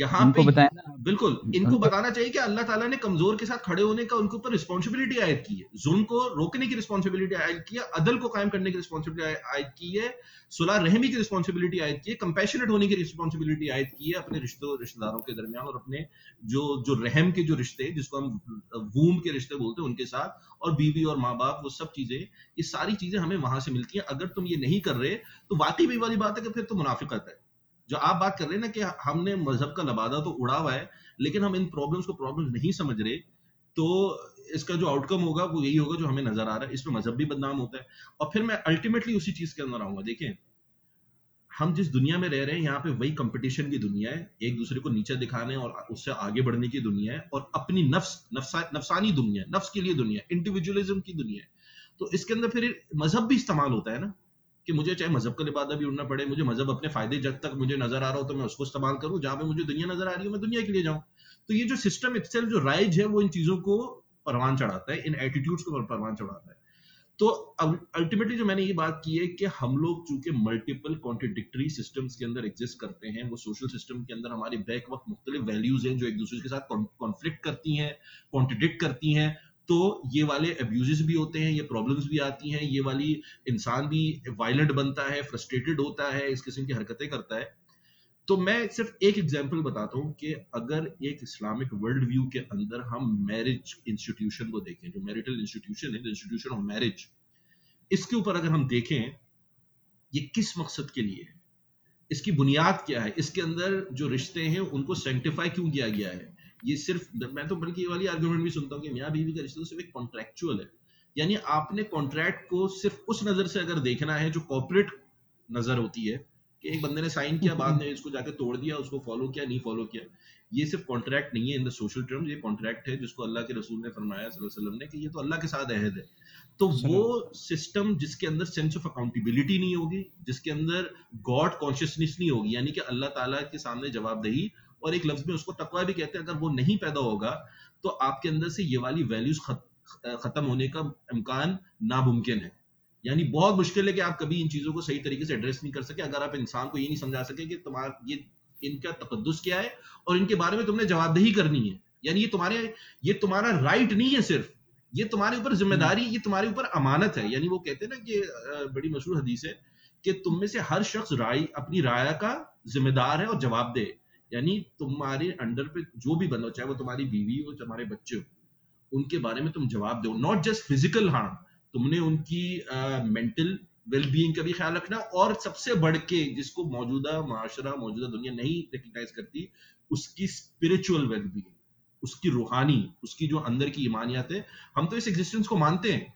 यहाँ पे बताया बिल्कुल इनको बताना चाहिए कि अल्लाह ताला ने कमज़ोर के साथ खड़े होने का उनके ऊपर रिस्पॉन्सिबिलिटी आयद की है। जुल्म को रोकने की रिस्पॉन्सिबिलिटी आयद की है अदल को कायम करने की रिस्पॉन्सिबिलिटी आयद की है सुलह रहमी की रिस्पॉन्सिबिलिटी आयद की है कंपैशनेट होने की रिस्पॉन्सिबिलिटी आयद की है अपने रिश्तों रिश्तेदारों के दरमियान और अपने जो जो रहम के जो रिश्ते जिसको हम वूम के रिश्ते बोलते हैं उनके साथ और बीवी और माँ बाप वो सब चीज़ें ये सारी चीज़ें हमें वहाँ से मिलती हैं। अगर तुम ये नहीं कर रहे तो वाकई भी वाली बात है कि फिर तो मुनाफिकत है। जो आप बात कर रहे हैं ना कि हमने मज़हब का लबादा तो उड़ा हुआ है लेकिन हम इन प्रॉब्लम्स को प्रॉब्लम नहीं समझ रहे तो इसका जो आउटकम होगा वो यही होगा जो हमें नज़र आ रहा है। इसमें मज़हब भी बदनाम होता है। और फिर मैं अल्टीमेटली उसी चीज़ के अंदर आऊँगा। देखें हम जिस दुनिया में रह रहे हैं यहाँ पे वही कंपटीशन की दुनिया है। एक दूसरे को नीचे दिखाने और उससे आगे बढ़ने की दुनिया है और अपनी नफ्स नफ्सा, नफसानी दुनिया नफ्स के लिए दुनिया इंडिविजुअलिज्म की दुनिया है। तो इसके अंदर फिर मज़हब भी इस्तेमाल होता है ना। कि मुझे चाहे मज़हब का लिबादा भी उड़ना पड़े, मुझे मज़हब अपने फ़ायदे जब तक मुझे नज़र आ रहा हो तो मैं उसको इस्तेमाल करूँ, जहाँ पे मुझे दुनिया नज़र आ रही हो, मैं दुनिया के लिए जाऊँ। तो ये जो सिस्टम इटसेल्फ जो राइज है, वो इन चीज़ों को परवान चढ़ाता है, इन एटीट्यूड्स को परवान चढ़ाता है। तो अल्टीमेटली जो मैंने ये बात की है कि हम लोग चूँकि मल्टीपल कॉन्ट्रडिक्टरी सिस्टम्स के अंदर एग्जिस्ट करते हैं, वो सोशल सिस्टम के अंदर हमारे बैक वक्त मुख्तलिफ़ वैल्यूज़ हैं, जो एक दूसरे के साथ कॉन्फ्लिक्ट करती हैं कॉन्ट्रडिक्ट करती हैं तो ये वाले अब्यूजेस भी होते हैं, ये प्रॉब्लम्स भी आती हैं, ये वाली इंसान भी वायलेंट बनता है फ्रस्ट्रेटेड होता है, इस किस्म की हरकतें करता है। तो मैं सिर्फ़ एक एग्ज़ाम्पल बताता हूँ कि अगर एक इस्लामिक वर्ल्ड व्यू के अंदर हम मैरिज इंस्टीट्यूशन को देखें, जो मैरिटल इंस्टीट्यूशन है इंस्टीट्यूशन ऑफ़ मैरिज इसके ऊपर अगर हम देखें, ये किस मकसद के लिए है? इसकी बुनियाद क्या है? इसके अंदर जो रिश्ते हैं, उनको सेंटिफाई क्यों किया गया है? ये सिर्फ़ मैं तो बल्कि ये वाली आर्गुमेंट भी सुनता हूँ कि मियाँ बीवी का रिश्ता सिर्फ़ एक कॉन्ट्रेक्चुअल है। यानी आपने कॉन्ट्रैक्ट को सिर्फ़ उस नज़र से अगर देखना है जो कॉपरेट नज़र होती है कि एक बंदे ने साइन किया बाद में इसको जाके तोड़ दिया उसको फॉलो किया नहीं फॉलो किया ये सिर्फ़ कॉन्ट्रैक्ट नहीं है इन द सोशल टर्म्स ये कॉन्ट्रैक्ट है जिसको अल्लाह के रसूल ने फरमाया वसल्लम ने कि ये तो अल्लाह के साथ अहद है। तो वो सिस्टम जिसके अंदर सेंस ऑफ़ अकाउंटेबिलिटी नहीं होगी जिसके अंदर गॉड कॉन्शियसनेस नहीं होगी यानी कि अल्लाह ताला के सामने जवाबदेही और एक लफ्ज में उसको तकवा भी कहते हैं, अगर वो नहीं पैदा होगा तो आपके अंदर से ये वाली वैल्यूज़ खत्म होने का इम्कान नामुमकिन है। यानी बहुत मुश्किल है कि आप कभी इन चीज़ों को सही तरीके से एड्रेस नहीं कर सके। अगर आप इंसान को ये नहीं समझा सके कि तुम्हारा, ये, इनका तकदस क्या है और इनके बारे में तुमने जवाबदेही करनी है। यानी ये तुम्हारे, ये तुम्हारा राइट नहीं है सिर्फ़, ये तुम्हारे ऊपर ज़िम्मेदारी, ये तुम्हारे ऊपर अमानत है। यानी वो कहते हैं ना कि बड़ी मशहूर हदीस है कि तुम में से हर शख्स राय, अपनी राय का जिम्मेदार है और जवाब दे यानी तुम्हारे अंडर पे जो भी बंदा चाहे वो तुम्हारी बीवी हो, तुम्हारे बच्चे हो, उनके बारे में तुम जवाब दो। नॉट जस्ट फ़िज़िकल हार्म तुमने उनकी मेंटल वेलबींग का भी ख्याल रखना और सबसे बढ़ के जिसको मौजूदा माशरा, मौजूदा दुनिया नहीं रिकग्नाइज करती, उसकी स्पिरिचुअल वेलबींग उसकी रूहानी, उसकी जो अंदर की ईमानियत है। हम तो इस एग्जिस्टेंस को मानते हैं।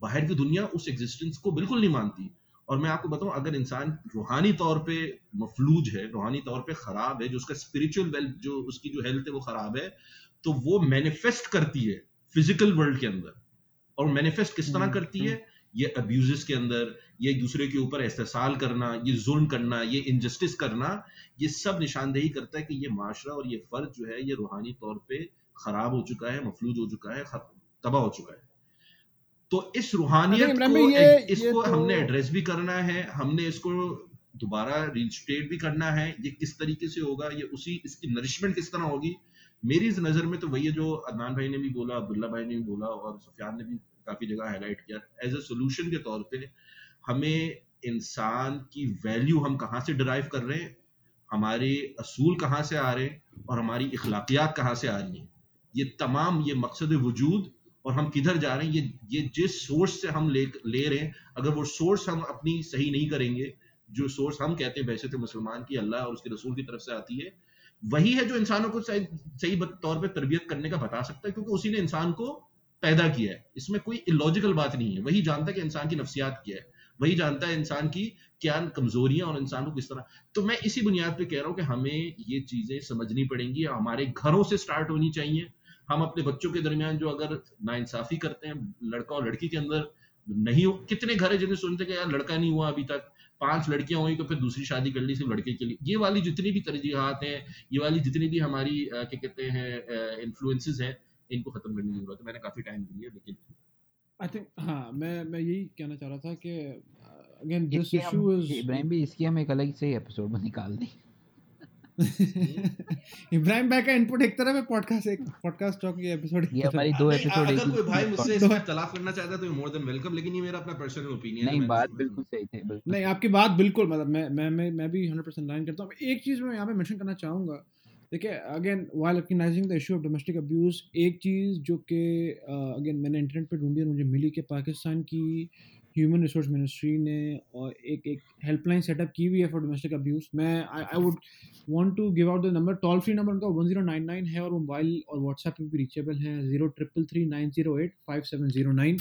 बाहर की दुनिया उस एग्जिस्टेंस को बिल्कुल नहीं मानती। और मैं आपको बताऊँ अगर इंसान रूहानी तौर पे मफलूज है रूहानी तौर पे खराब है जो उसका स्पिरिचुअल वेल्थ जो उसकी जो हेल्थ है वो खराब है तो वो मैनिफेस्ट करती है फ़िज़िकल वर्ल्ड के अंदर। और मैनिफेस्ट किस तरह हम्म, करती है? हम्म। ये अब्यूजेस के अंदर ये दूसरे के ऊपर एहसाल करना ये जुल्म करना ये इनजस्टिस करना ये सब निशानदेही करता है कि ये माशरा और ये फ़र्ज़ जो है ये रूहानी तौर पे खराब हो चुका है मफलूज हो चुका है तबाह हो चुका है। तो इस रूहानियत को ये, इसको ये तो... हमने एड्रेस भी करना है हमने इसको दोबारा रिस्टेट भी करना है ये किस तरीके से होगा ये उसी इसकी नरिशमेंट किस तरह होगी? मेरी इस नज़र में तो वही है जो अदनान भाई ने भी बोला अब्दुल्ला भाई ने भी बोला और सुफियान ने भी काफ़ी जगह हाईलाइट किया। एज ए सोल्यूशन के तौर पे हमें इंसान की वैल्यू हम कहाँ से डिराइव कर रहे हैं? हमारे असूल कहाँ से आ रहे हैं? और हमारी इखलाकियात कहाँ से आ रही हैं? ये तमाम ये मकसद वजूद और हम किधर जा रहे हैं ये ये जिस सोर्स से हम ले ले रहे हैं अगर वो सोर्स हम अपनी सही नहीं करेंगे जो सोर्स हम कहते हैं वैसे तो मुसलमान की अल्लाह और उसके रसूल की तरफ़ से आती है वही है जो इंसानों को सही, सही तौर पर तरबियत करने का बता सकता है क्योंकि उसी ने इंसान को पैदा किया है। इसमें कोई इलॉजिकल बात नहीं है वही जानता है कि इंसान की नफसियात क्या है वही जानता है इंसान की क्या कमजोरियाँ और इंसान को किस तरह। तो मैं इसी बुनियाद पे कह रहा हूँ कि हमें ये चीज़ें समझनी पड़ेंगी हमारे घरों से स्टार्ट होनी चाहिए हम अपने बच्चों के दरमियान जो अगर नाइंसाफी करते हैं लड़का और लड़की के अंदर नहीं हो कितने घर है जिन्हें सुनते कि यार लड़का नहीं हुआ अभी तक पाँच लड़कियाँ हुई तो फिर दूसरी शादी कर ली सिर्फ़ लड़के के लिए। ये वाली जितनी भी तरजीहत हैं ये वाली जितनी भी हमारी क्या कहते हैं इन्फ्लुएंसेस हैं इनको खत्म करने की ज़रूरत है। मैंने काफ़ी टाइम दिया लेकिन आई थिंक हाँ मैं मैं यही कहना चाह रहा था कि again this issue is Ibrahim भी इसकी हम एक अलग से एपिसोड में निकाल दें [LAUGHS] इब्राहिम भाई का इनपुट एक तरह में पॉडकास्ट एक पॉडकास्ट टॉक की एपिसोड ये हमारी दो एपिसोड अगर कोई भाई मुझसे इसमें तलाफ करना चाहता है तो मोर देन वेलकम लेकिन ये मेरा अपना पर्सनल ओपिनियन है नहीं बात बिल्कुल सही थी बिल्कुल। नहीं आपकी बात बिल्कुल मतलब मैं मैं मैं मैं भी 100% लाइन करता हूँ। एक चीज़ मैं यहाँ पे मेंशन करना चाहूँगा। देखिए again while recognising the issue of domestic abuse एक चीज़ जो कि अगेन मैंने इंटरनेट पे ढूंढी और मुझे मिली कि पाकिस्तान की ह्यूमन रिसोर्स मिनिस्ट्री ने और एक एक हेल्पलाइन सेटअप की हुई है फॉर डोमेस्टिक अब्यूज़ मैं I would want to give out the number toll free number उनका वन ज़ीरो नाइन नाइन है और मोबाइल और व्हाट्सएप पे भी रीचेबल है. Zero triple three nine zero eight five seven zero nine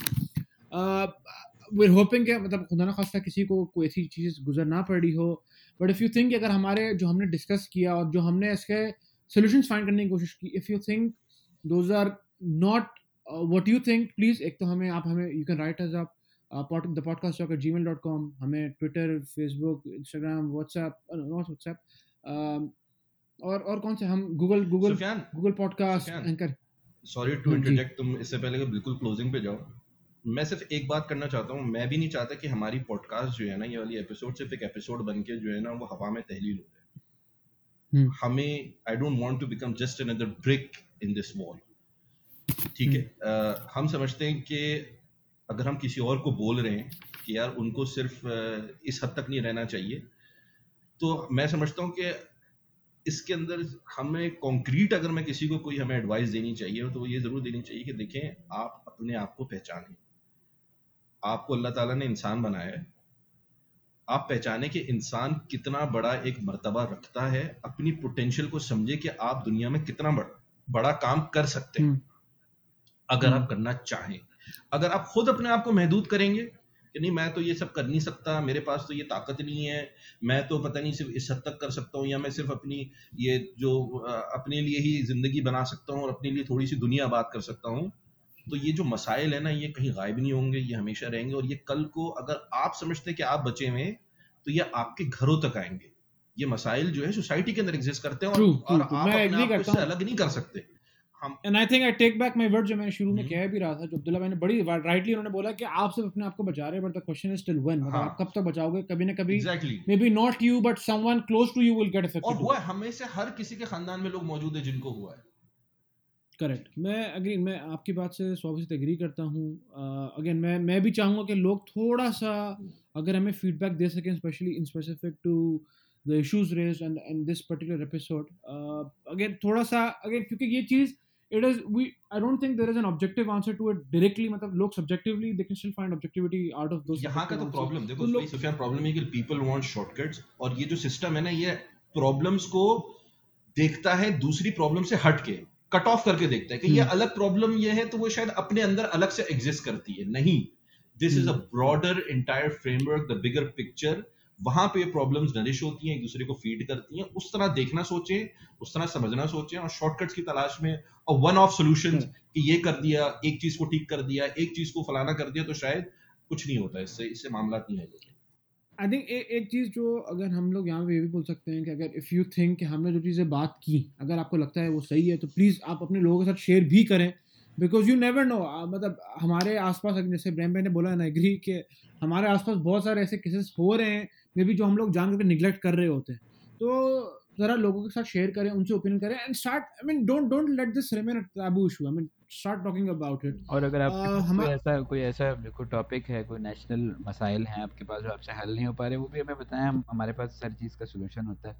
we're hoping मतलब खुदा ना खास्ता किसी को कोई ऐसी चीज़ गुजर ना पड़ी हो. बट इफ़ यू थिंक अगर हमारे, जो हमने डिस्कस किया और जो हमने इसके सोल्यूशन फाइंड करने की कोशिश की if you think those are not what you think please एक तो हमें, आप हमें यू कैन राइट एज आप the podcast at Gmail dot com हमें Twitter Facebook Instagram WhatsApp not WhatsApp और और कौन से हम Google Google Google podcast anchor sorry to interject तुम इससे पहले कि बिल्कुल क्लोजिंग पे जाओ। मैं सिर्फ़ एक बात करना चाहता हूँ मैं भी नहीं चाहता कि हमारी पॉडकास्ट जो है ना ये वाली एपिसोड सिर्फ़ एक एपिसोड बन के जो है ना वो हवा में तहलील हो जाए। hmm. हमें I don't want to become just another brick in this wall ठीक है? uh, हम समझते हैं कि अगर हम किसी और को बोल रहे हैं कि यार उनको सिर्फ़ इस हद तक नहीं रहना चाहिए तो मैं समझता हूँ कि इसके अंदर हमें कॉन्क्रीट अगर मैं किसी को कोई हमें एडवाइस देनी चाहिए तो वो ये ज़रूर देनी चाहिए कि देखें आप अपने आप को पहचानें आपको अल्लाह ताला ने इंसान बनाया है आप पहचाने कि इंसान कितना बड़ा एक मर्तबा रखता है अपनी पोटेंशियल को समझे कि आप दुनिया में कितना बड़ा बड़ा काम कर सकते हैं हम्म। अगर हम्म। आप करना चाहें अगर आप खुद अपने आप को महदूद करेंगे कि नहीं मैं तो ये सब कर नहीं सकता मेरे पास तो ये ताकत नहीं है मैं तो पता नहीं सिर्फ़ इस हद तक कर सकता हूँ या मैं सिर्फ़ अपनी ये जो अपने लिए ही ज़िंदगी बना सकता हूँ और अपने लिए थोड़ी सी दुनिया बात कर सकता हूँ तो ये जो मसाइल है ना ये कहीं गायब नहीं होंगे ये हमेशा रहेंगे और ये कल को अगर आप समझते हैं कि आप बचे हुए तो ये आपके घरों तक आएँगे। ये मसाइल जो है सोसाइटी के अंदर एग्जिस्ट करते हैं और, True, और true, true. आप अपने आप को इससे अलग नहीं कर सकते। हम and I think I take back my word जो मैंने शुरू में हम्म। कह भी रहा था जो अब्दुल्ला भाई ने बड़ी राइटली उन्होंने बोला कि आप सिर्फ़ अपने आप को बचा रहे हैं but the question is still when मतलब हाँ। आप कब तक बचाओगे? कभी ना कभी maybe not you but someone close to you will get affected और हुआ है हमें से हर किसी के खानदान में लोग मौजूद है जिनको हुआ है। करेक्ट मैं अगेन मैं आपकी बात से सौ फ़ीसद एग्री करता हूँ। अगेन मैं मैं भी चाहूँगा कि लोग थोड़ा सा अगर हमें फीडबैक दे सकें specially in specific to the issues raise and and this particular episode again थोड़ा सा अगेन क्योंकि ये चीज़ it is we I don't think there is an objective answer to it directly मतलब लोग subjectively they can still find objectivity out of those यहाँ का तो problem देखो भाई सुफियान प्रॉब्लम है कि पीपल वांट शॉर्टकट्स और ये जो सिस्टम है ना ये प्रॉब्लम्स को देखता है दूसरी प्रॉब्लम से हट के कट ऑफ़ करके देखता है कि ये हम्म। अलग प्रॉब्लम ये है तो वो शायद अपने अंदर अलग से एग्जिस्ट करती है नहीं this is a. Broader entire framework the bigger picture वहाँ पे प्रॉब्लम्स नरिश होती हैं एक दूसरे को फ़ीड करती हैं उस तरह देखना सोचें उस तरह समझना सोचें और शॉर्टकट्स की तलाश में और वन ऑफ़ सॉल्यूशंस हम्म। कि ये कर दिया एक चीज़ को ठीक कर दिया एक चीज़ को फलाना कर दिया तो शायद कुछ नहीं होता इससे इससे मामला नहीं है आई थिंक एक एक चीज़ जो अगर हम लोग यहाँ पे ये भी बोल सकते हैं कि अगर इफ़ यू थिंक कि हमने जो चीज़ें बात की अगर आपको लगता है वो सही है तो प्लीज़ आप अपने लोगों के साथ शेयर भी करें बिकॉज़ यू नेवर नो मतलब हमारे आसपास अगर जैसे ब्रैम ने बोला ना एग्री कि हमारे आसपास बहुत सारे ऐसे केसेस हो रहे हैं मे बी जो हम लोग जान करके निगलेक्ट कर रहे होते हैं। तो ज़रा लोगों के साथ शेयर करें उनसे ओपिनियन करें and start I mean don't don't let this remain taboo issue I mean start talking about it और अगर आप uh, कोई ऐसा कोई ऐसा कोई टॉपिक है कोई नेशनल मसाइल हैं आपके पास जो आपसे हल नहीं हो पा रहे वो भी हमें बताएँ। हम हमारे पास हर चीज़ का सोल्यूशन होता है।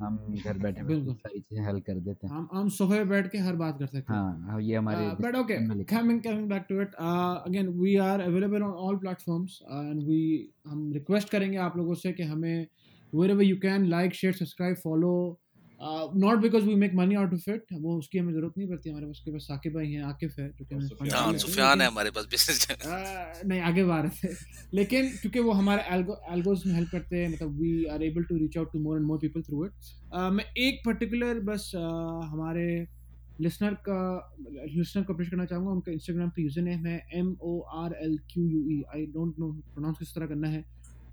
हम हम्म, घर बैठे बिल्कुल। हल कर देते हैं। हम हम सोफे बैठ के हर बात कर सकते हैं। हाँ, हाँ ये हमारे but okay coming coming back to it again we are available on all platforms and we हम रिक्वेस्ट करेंगे आप लोगों से कि हमें where you can like share subscribe follow not because we make money out of it. वो उसकी हमें ज़रूरत नहीं पड़ती हमारे पास के पास साकिब भाई हैं आकिफ है जो कि हमें सुफियान fund हाँ सुफियान है हमारे पास बिज़नेस [LAUGHS] [LAUGHS] Uh, नहीं आगे बात रहे थे। लेकिन क्योंकि वो हमारे एल्गोज में हेल्प करते हैं मतलब we are able to reach out to more and more people through it मैं एक पर्टिकुलर बस uh, हमारे लिसनर का लिसनर को अप्रोच करना चाहूँगा। उनका इंस्टाग्राम पे यूज़र नेम है M O R L Q U E I don't know pronounce किस तरह करना है।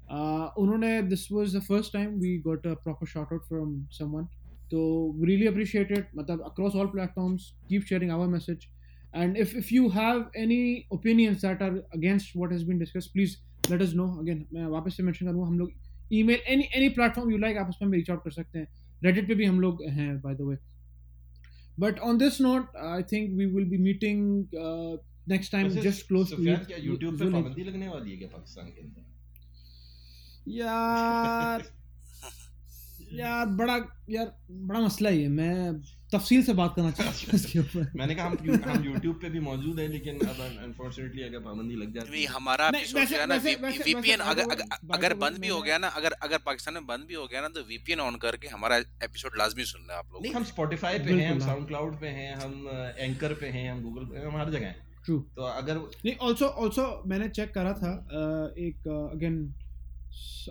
Uh, उन्होंने this was the first time we got a proper shot out from someone तो रियली अप्रिशिएट इट मतलब across all platforms keep sharing our message and if, if you have any opinions that are against what has been discussed please let us know again मैं वापस से mention करूँगा हम लोग email any any platform you like आप उसमें reach out कर सकते हैं reddit पे भी हम लोग हैं by the way but on this note I think we will be meeting uh, next time वैसे just close to Sufiyan Eid. क्या YouTube पे Zul- पाबंदी लगने वाली है क्या पाकिस्तान के अंदर यार यार बड़ा यार बड़ा मसला ही है। मैं तफसील से बात करना चाहता हूँ इसके ऊपर। [LAUGHS] मैंने कहा हम हम YouTube पे भी मौजूद है लेकिन अब अनफॉर्चुनेटली अगर पाबंदी लग जाती है हमारा है वैसे- वैसे- वीपीएन अगर अगर- अगर बंद भी हो गया ना अगर अगर पाकिस्तान में बंद भी हो गया ना तो वीपीएन ऑन करके हमारा एपिसोड लाजमी सुनना आप लोग नहीं हम Spotify पे हैं हम हाँ। SoundCloud पे हैं हम एंकर पे हैं हम Google पे हैं हम हर जगह हैं। ट्रू तो अगर नहीं ऑल्सो ऑल्सो मैंने चेक करा था एक अगेन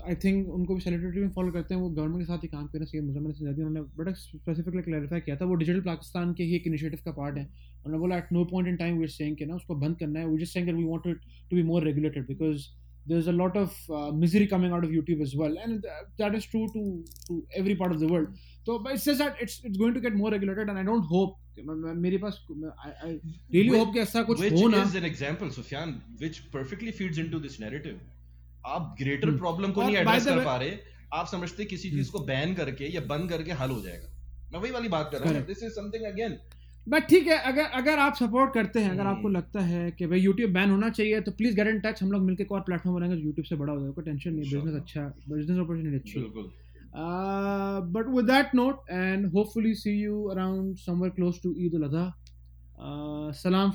आई थिंक उनको भी सेलिब्रिटी में फॉलो करते हैं वो गवर्नमेंट के साथ ही काम कर रहे हैं सीएम मुजम्मिल सिद्दीकी उन्होंने बड़ा स्पेसिफिकली क्लैरिफाई किया था वो डिजिटल पाकिस्तान के ही एक इनिशिएटिव का पार्ट है उन्होंने बोला at no point in time we saying कि ना उसको बंद करना है we just saying that we want it to be more regulated because there is a lot of uh, misery coming out of YouTube as well, and th- that is true to to every part of the world. So, but it says that it's it's going to get more regulated, and I don't hope. म- म- मेरे पास really Which- hope कि ऐसा कुछ हो ना is an example Sufyan which perfectly feeds into this narrative आप greater. Problem को नहीं एड्रेस कर पा रहे आप समझते किसी चीज़ को बैन करके या बंद करके हल हो जाएगा। मैं वही वाली बात कर रहा हूँ this is something again but ठीक है अगर अगर आप सपोर्ट करते हैं अगर आपको हम्म। लगता है कि भाई YouTube बैन होना चाहिए तो प्लीज़ गेट इन टच हम लोग मिलकर एक और प्लेटफॉर्म बनाएँगे YouTube से बड़ा हो जाएगा टेंशन नहीं बिज़नेस अच्छा बिज़नेस अपॉर्चुनिटी अच्छी। है बिल्कुल। Uh, but with that note, and hopefully see you around somewhere close to Eid al Adha. Uh, salam